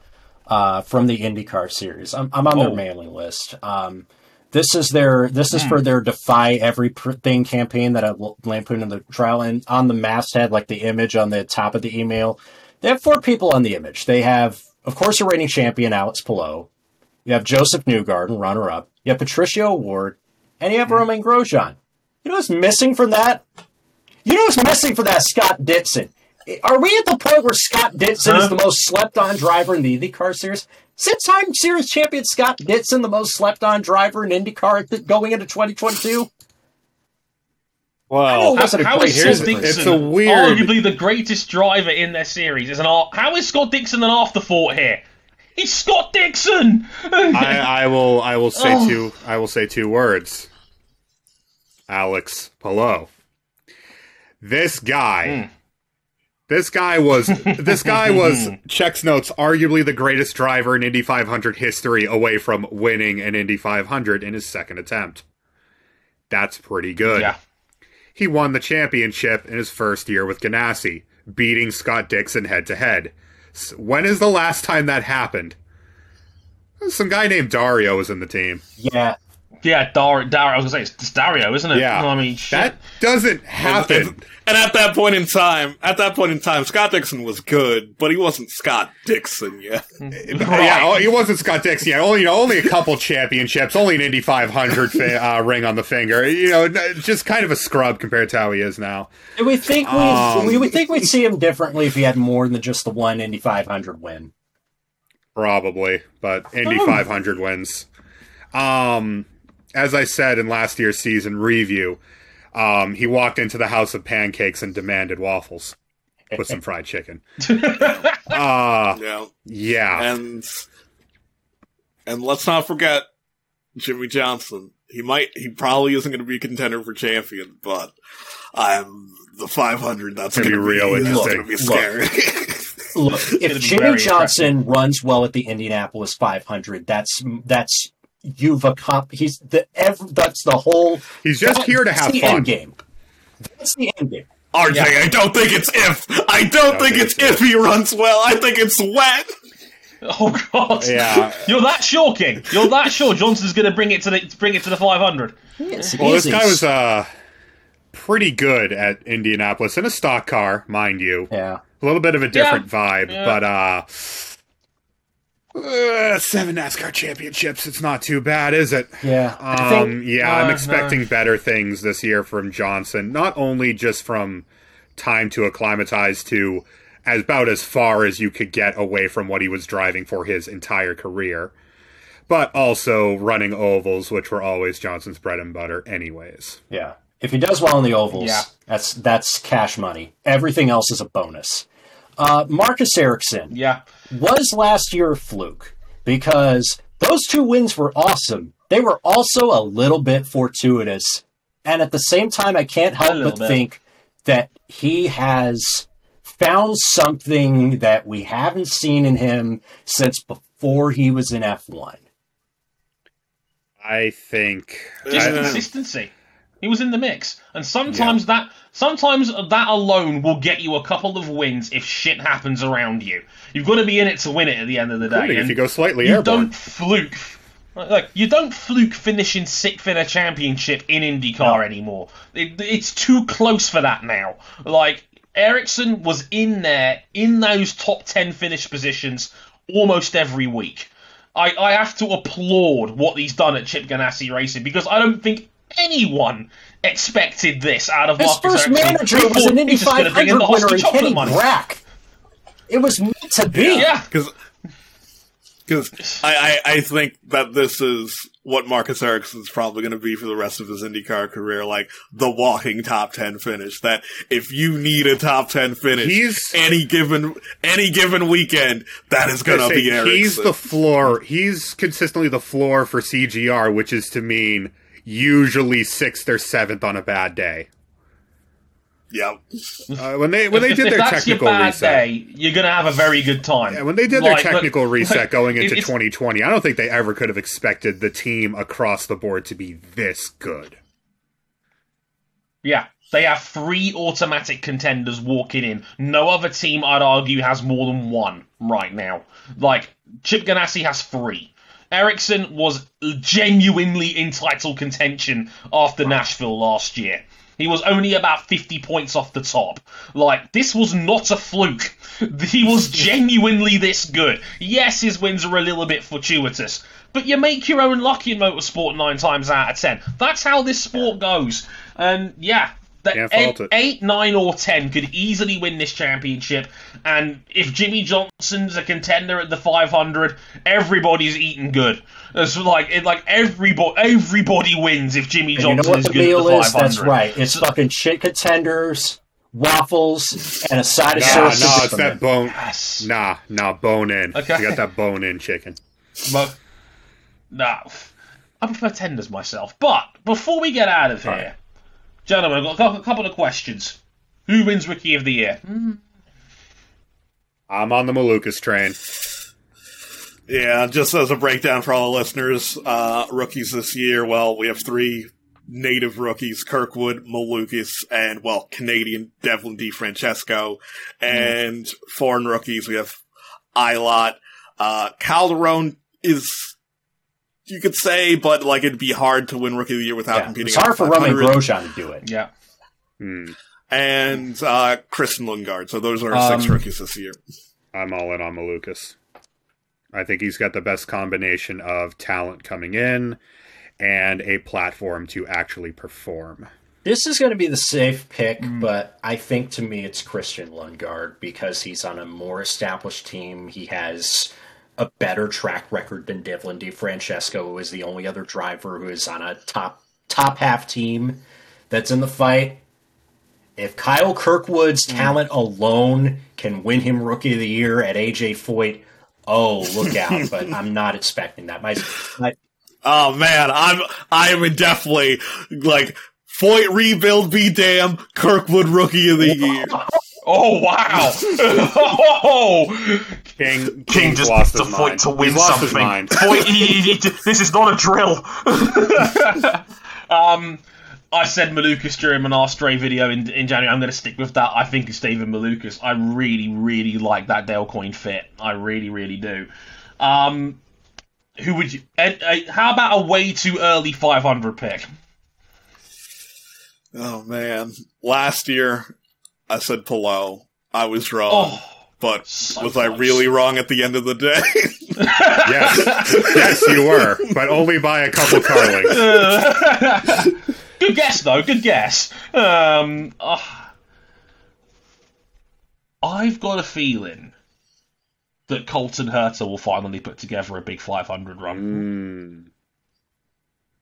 uh, from the IndyCar series. I'm, I'm on their Oh. mailing list. Um, this is their this is hmm. for their Defy Everything campaign that I lampooned in the trial. And on the masthead, like the image on the top of the email, they have four people on the image. They have, of course, a reigning champion Alex Palou. You have Josef Newgarden, runner up. You have Patricio O'Ward, and you have hmm. Romain Grosjean. You know what's missing from that? You know what's missing from that? Scott Dixon. Are we at the point where Scott Dixon Huh? is the most slept on driver in the IndyCar series? Six time series champion Scott Dixon, the most slept on driver in IndyCar th- going into 2022? Well, I know it wasn't a How great is Scott. Dixon, it's a weird- arguably the greatest driver in their series, is an ar- how is Scott Dixon an afterthought here? He's Scott Dixon. I, I will I will say Oh. two I will say two words. Alex Palou. This guy hmm. This guy was this guy was checks notes arguably the greatest driver in Indy 500 history away from winning an Indy 500 in his second attempt. That's pretty good. yeah. He won the championship in his first year with Ganassi, beating Scott Dixon head to head. When is the last time that happened? Some guy named Dario was in the team. Yeah. Yeah, Dar- Dario. I was gonna say it's Dario, isn't it? Yeah. I mean, shit. That doesn't happen. And, and at that point in time, at that point in time, Scott Dixon was good, but he wasn't Scott Dixon yet. Yeah, he wasn't Scott Dixon. Yeah, only you know, only a couple championships, only an Indy 500 fa- uh, ring on the finger. You know, just kind of a scrub compared to how he is now. Do we think we, Um, we would think we'd see him differently if he had more than just the one Indy 500 win? Probably, but Indy Oh. 500 wins. Um, as I said in last year's season review, um, he walked into the house of pancakes and demanded waffles with some fried chicken. Uh, Yeah, yeah. and And let's not forget Jimmie Johnson. He might, he probably isn't going to be a contender for champion, but I'm the 500. That's going to be real interesting. Going to be scary. Look, if Jimmie Johnson runs well at the Indianapolis 500, that's that's you've accomplished. He's the that's the whole. He's just that, here to have fun. End game. That's the end game. RJ, yeah. I don't think it's if. I don't, don't think, think, it's, it's if he runs well. I think it's when. Oh God! Yeah, you're that sure, King. You're that sure Johnson's going to bring it to the bring it to the 500. Yes, well, this guy was uh pretty good at Indianapolis in a stock car, mind you. Yeah, a little bit of a different yeah. vibe, yeah. but uh. Uh, seven NASCAR championships. It's not too bad, is it? Yeah. Um, think, yeah, uh, I'm expecting uh, better things this year from Johnson. Not only just from time to acclimatize to as about as far as you could get away from what he was driving for his entire career, but also running ovals, which were always Johnson's bread and butter, anyways. Yeah. If he does well in the ovals, yeah. that's that's cash money. Everything else is a bonus. Uh, Marcus Ericsson, yeah, was last year a fluke because those two wins were awesome. They were also a little bit fortuitous, and at the same time, I can't help but bit. think that he has found something that we haven't seen in him since before he was in F1. I think just I, consistency. He was in the mix, and sometimes yeah. that sometimes that alone will get you a couple of wins if shit happens around you. You've got to be in it to win it at the end of the day. if you go slightly you airborne. don't fluke. Like you don't fluke finishing sixth in a championship in IndyCar no. anymore. It, it's too close for that now. Like Ericsson was in there in those top ten finish positions almost every week. I, I have to applaud what he's done at Chip Ganassi Racing because I don't think anyone expected this out of His Marcus first manager was an Indy 500 winner in Kenny Brack. It was meant to be. Yeah, because because I, I, I think that this is what Marcus Ericsson's probably going to be for the rest of his IndyCar career, like the walking top ten finish. That if you need a top ten finish, he's, any given any given weekend, that is going to be Ericsson. He's the floor. He's consistently the floor for CGR, which is to mean usually sixth or seventh on a bad day. Yep. Uh, when they when they did if their technical reset, day, you're gonna have a very good time. Yeah, when they did like, their technical reset like, going into 2020, I don't think they ever could have expected the team across the board to be this good. Yeah, they have three automatic contenders walking in. No other team, I'd argue, has more than one right now. Like Chip Ganassi has three. Ericsson was genuinely in title contention after Nashville last year. He was only about 50 points off the top. Like, this was not a fluke. He was genuinely this good. Yes, his wins are a little bit fortuitous, but you make your own luck in motorsport nine times out of ten. That's how this sport goes. And yeah, that eight, eight, nine, or ten could easily win this championship. And if Jimmie Johnson's a contender at the 500, everybody's eating good. It's like it, like everybody everybody wins if Jimmie and Johnson you know is good at the 500. Is? That's right. It's so, fucking shit contenders. Waffles and a side of nah, sauce. Nah, it's that bone. Yes. Nah, nah, bone in. Okay. You got that bone in chicken. But, nah, I prefer tenders myself. But before we get out of here, Gentlemen, I've got a couple of questions. Who wins Rookie of the Year? I'm on the Malukas train. Yeah, just as a breakdown for all the listeners, uh, rookies this year, well, we have three native rookies, Kirkwood, Malukas, and, well, Canadian Devlin DeFrancesco. And mm. foreign rookies, we have Ilott. Uh, Calderon is you could say, but like it'd be hard to win Rookie of the Year without yeah, competing. It's hard for Romain Grosjean to do it. Yeah. Hmm. And uh, Christian Lundgaard. So those are our um, six rookies this year. I'm all in on Malukas. I think he's got the best combination of talent coming in and a platform to actually perform. This is going to be the safe pick, mm. but I think to me it's Christian Lundgaard because he's on a more established team. He has a better track record than Devlin DeFrancesco, who is the only other driver who is on a top top half team that's in the fight. If Kyle Kirkwood's mm. talent alone can win him Rookie of the Year at AJ Foyt, oh, look out! but I'm not expecting that. My, my Oh man, I'm I am definitely like Foyt rebuild be damn Kirkwood rookie of the year. Oh wow! oh, King, King just lost picked his a mind. to win He's something. mind. Foyt, he- he- he- this is not a drill. um, I said Malukas during my last Stray video in, in January. I'm going to stick with that. I think it's David Malukas. I really, really like that Dale Coyne fit. I really, really do. Um, who would you? Ed, uh, how about a way too early 500 pick? Oh man, last year I said Palou. I was wrong, Oh, but so was I really wrong at the end of the day? Yes, yes, you were, but only by a couple carlings. good guess, though. Good guess. Um, ah. I've got a feeling that Colton Herta will finally put together a big 500 run.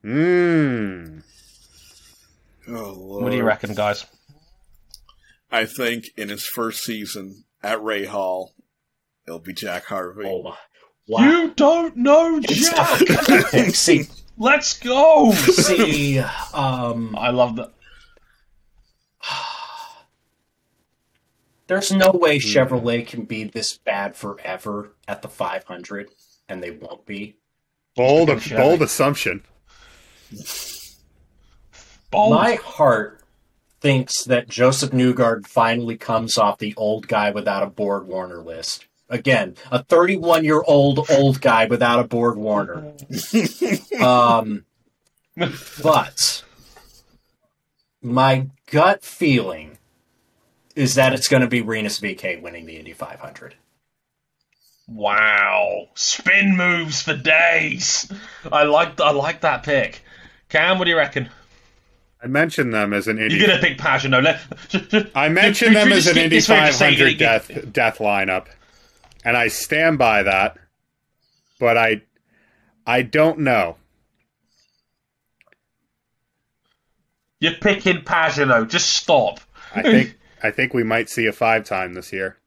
Mmm. Mmm. oh, What do you reckon, guys? I think in his first season at Rahal, it'll be Jack Harvey. oh, wow. You don't know Jack. not a good pick. see, Let's go. see, um, I love that. there's no way Chevrolet can be this bad forever at the 500, and they won't be. Bold, bold assumption. Bold. My heart thinks that Josef Newgarden finally comes off the old guy without a BorgWarner list. Again, a 31 year old old guy without a BorgWarner. Um, but my gut feeling is that it's going to be Rinus VeeKay winning the Indy 500. Wow, spin moves for days. I like I like that pick. Cam, what do you reckon? I mentioned them as an Indy. You're gonna pick Pagenaud. Let, I mentioned them as an Indy It's fair to say 500 you- death death lineup, and I stand by that. But I, I don't know. You're picking Pagenaud. Just stop. I think I think we might see a five time this year.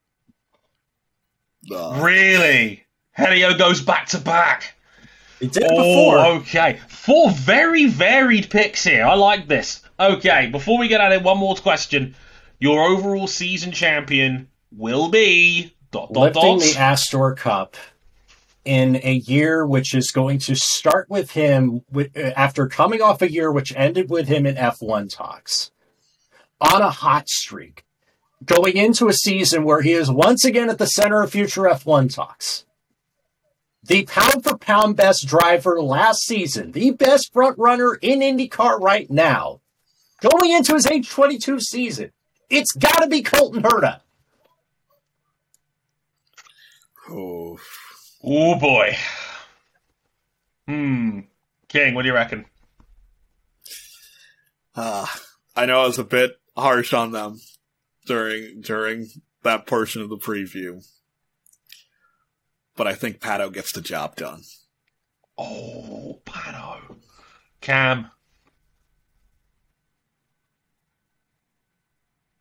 Really? Helio goes back to back. He did it Oh, before. okay. Four very varied picks here. I like this. Okay, before we get at it, one more question. Your overall season champion will be dot dot lifting dot. the Astor Cup in a year which is going to start with him with, uh, after coming off a year which ended with him in F1 talks on a hot streak, going into a season where he is once again at the center of future F1 talks. The pound for pound best driver last season, the best front runner in IndyCar right now, going into his age 22 season. It's got to be Colton Herta. oh, Oh boy. Hmm. King, what do you reckon? uh, I know I was a bit harsh on them during during that portion of the preview, but I think Pato gets the job done. Oh, Pato. Cam.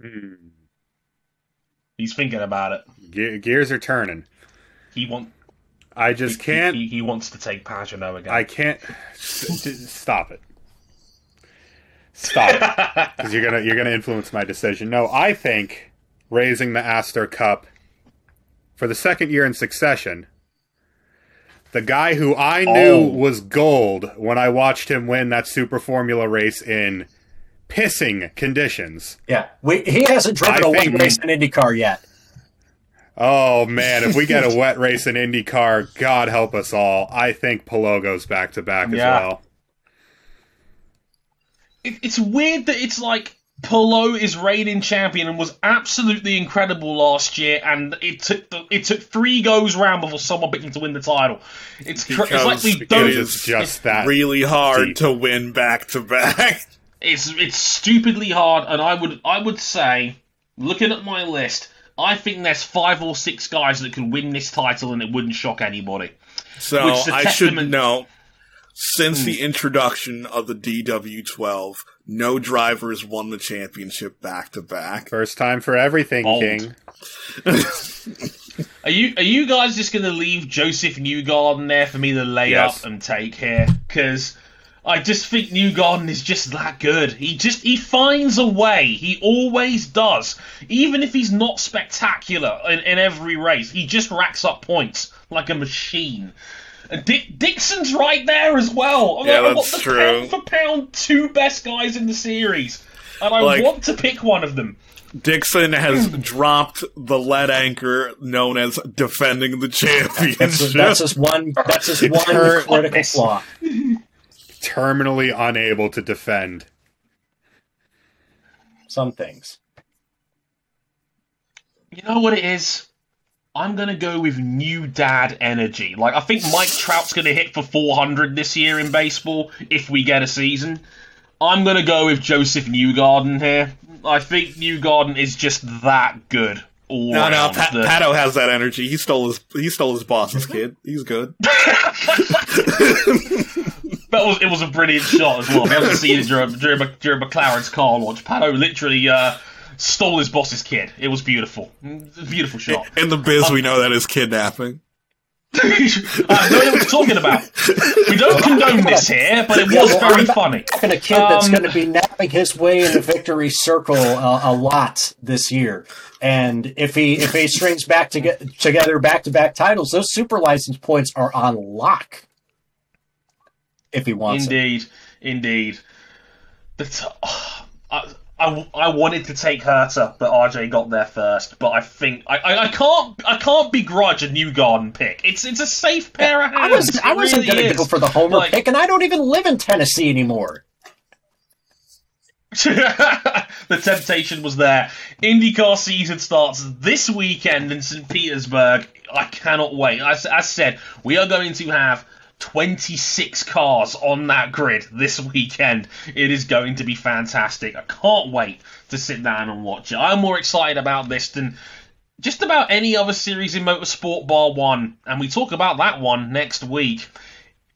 Hmm. He's thinking about it. Ge- gears are turning. He want. I just he- can't. He, he wants to take Pagenaud again. I can't. s- s- Stop it. Stop it. because you're gonna you're gonna influence my decision. No, I think raising the Astor Cup for the second year in succession. The guy who I knew Oh. was gold when I watched him win that Super Formula race in pissing conditions. Yeah, we, he hasn't driven I a think- one race in IndyCar yet. Oh man, if we get a wet race in IndyCar, God help us all. I think Palou goes back to back as Yeah. well. it, it's weird that it's like Palou is reigning champion and was absolutely incredible last year, and it took the, it took three goes round before someone picked him to win the title. It's, cr- it's like we don't. It is just that really hard deep. to win back to back. It's it's stupidly hard, and I would I would say, looking at my list, I think there's five or six guys that could win this title, and it wouldn't shock anybody. So Which is a I should know. Since the hmm. introduction of the DW12, no drivers won the championship back to back. First time for everything, Bold. King. Are you are you guys just going to leave Josef Newgarden there for me to lay Yes. up and take here? Because I just think Newgarden is just that good. He just he finds a way. He always does. Even if he's not spectacular in, in every race, he just racks up points like a machine. And Dick, Dixon's right there as well. I'm Yeah, like, I want that's the true. pound for pound two best guys in the series, and I Like- want to pick one of them. Dixon has hmm. dropped the lead anchor known as defending the That's, championship. that's just one. That's just one Her- critical flaw. Terminally unable to defend. Some things. You know what it is? I'm gonna go with new dad energy. Like I think Mike Trout's gonna hit for 400 this year in baseball if we get a season. I'm gonna go with Josef Newgarden here. I think Newgarden is just that good. All no, no. Pat, The- Pato has that energy. He stole his he stole his boss's kid. He's good. That was it was a brilliant shot as well. You haven't seen it during, during, during McLaren's car launch, Pato literally uh, stole his boss's kid. It was beautiful. Beautiful shot. In the biz, we know that is kidnapping. I have no idea what you're talking about. We don't condone this here, but it Yeah, was well, very I'm not funny. Having a kid that's Um, going to be napping his way in the victory circle uh, a lot this year, and if he if he strings back to get together back to back titles, those super license points are on lock. If he wants it. Indeed, indeed. But, uh, I, I, I wanted to take Herta, but RJ got there first. But I think I, I, I can't I can't begrudge a new garden pick. It's it's a safe pair of I hands. was I wasn't really going to go for the homer Like- pick, and I don't even live in Tennessee anymore. the temptation was there. IndyCar season starts this weekend in St. Petersburg. I cannot wait. As, as said, we are going to have 26 cars on that grid this weekend. It is going to be fantastic. I can't wait to sit down and watch it. I'm more excited about this than just about any other series in motorsport bar one, and we talk about that one next week.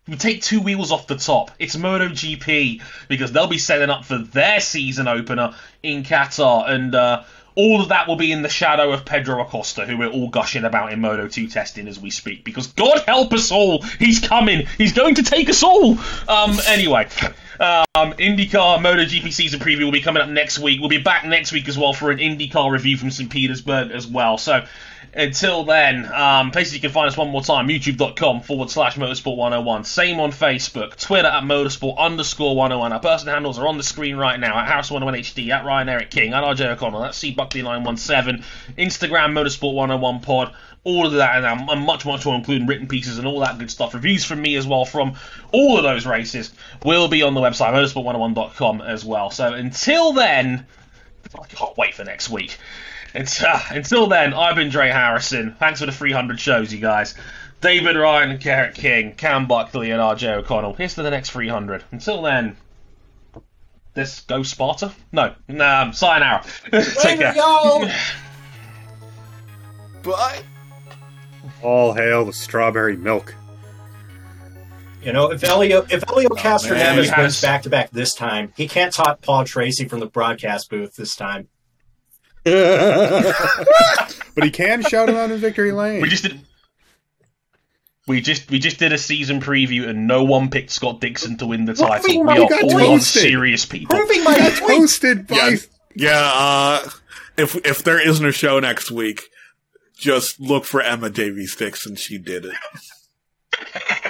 We take two wheels off the top. It's MotoGP because they'll be setting up for their season opener in Qatar, and uh, all of that will be in the shadow of Pedro Acosta, who we're all gushing about in Moto 2 testing as we speak. Because God help us all, he's coming. He's going to take us all. Um, anyway. Um, IndyCar MotoGP season preview will be coming up next week. We'll be back next week as well for an IndyCar review from St. Petersburg as well. So until then, um, places you can find us one more time youtube.com forward slash motorsport 101. Same on Facebook, Twitter at motorsport underscore 101. Our person handles are on the screen right now at Harris101HD, at Ryan Eric King, at RJ O'Connell, at C Buckley917, Instagram motorsport 101 pod. All of that and, um, and much, much more, including written pieces and all that good stuff. Reviews from me as well from all of those races will be on the website, motorsport101.com as well. So until then, I can't wait for next week. Until, uh, until then, I've been Dre Harrison. Thanks for the 300 shows, you guys. David Ryan and Garrett King, Cam Buckley, and RJ O'Connell. Here's to the next 300. Until then, this go Sparta? No, nah, sayonara. Take care. y'all. But All hail the strawberry milk. You know, if Helio if Helio oh, Castro man, Neves has- wins back to back this time, he can't top Paul Tracy from the broadcast booth this time. but he can shout him out in victory lane. We just did. We just we just did a season preview and no one picked Scott Dixon to win the title. Proving We my are point. all Toasted. serious people. Proving my got point. toasted by yeah, yeah. Uh, if if there isn't a show next week, just look for Emma Davies Dixon. She did it.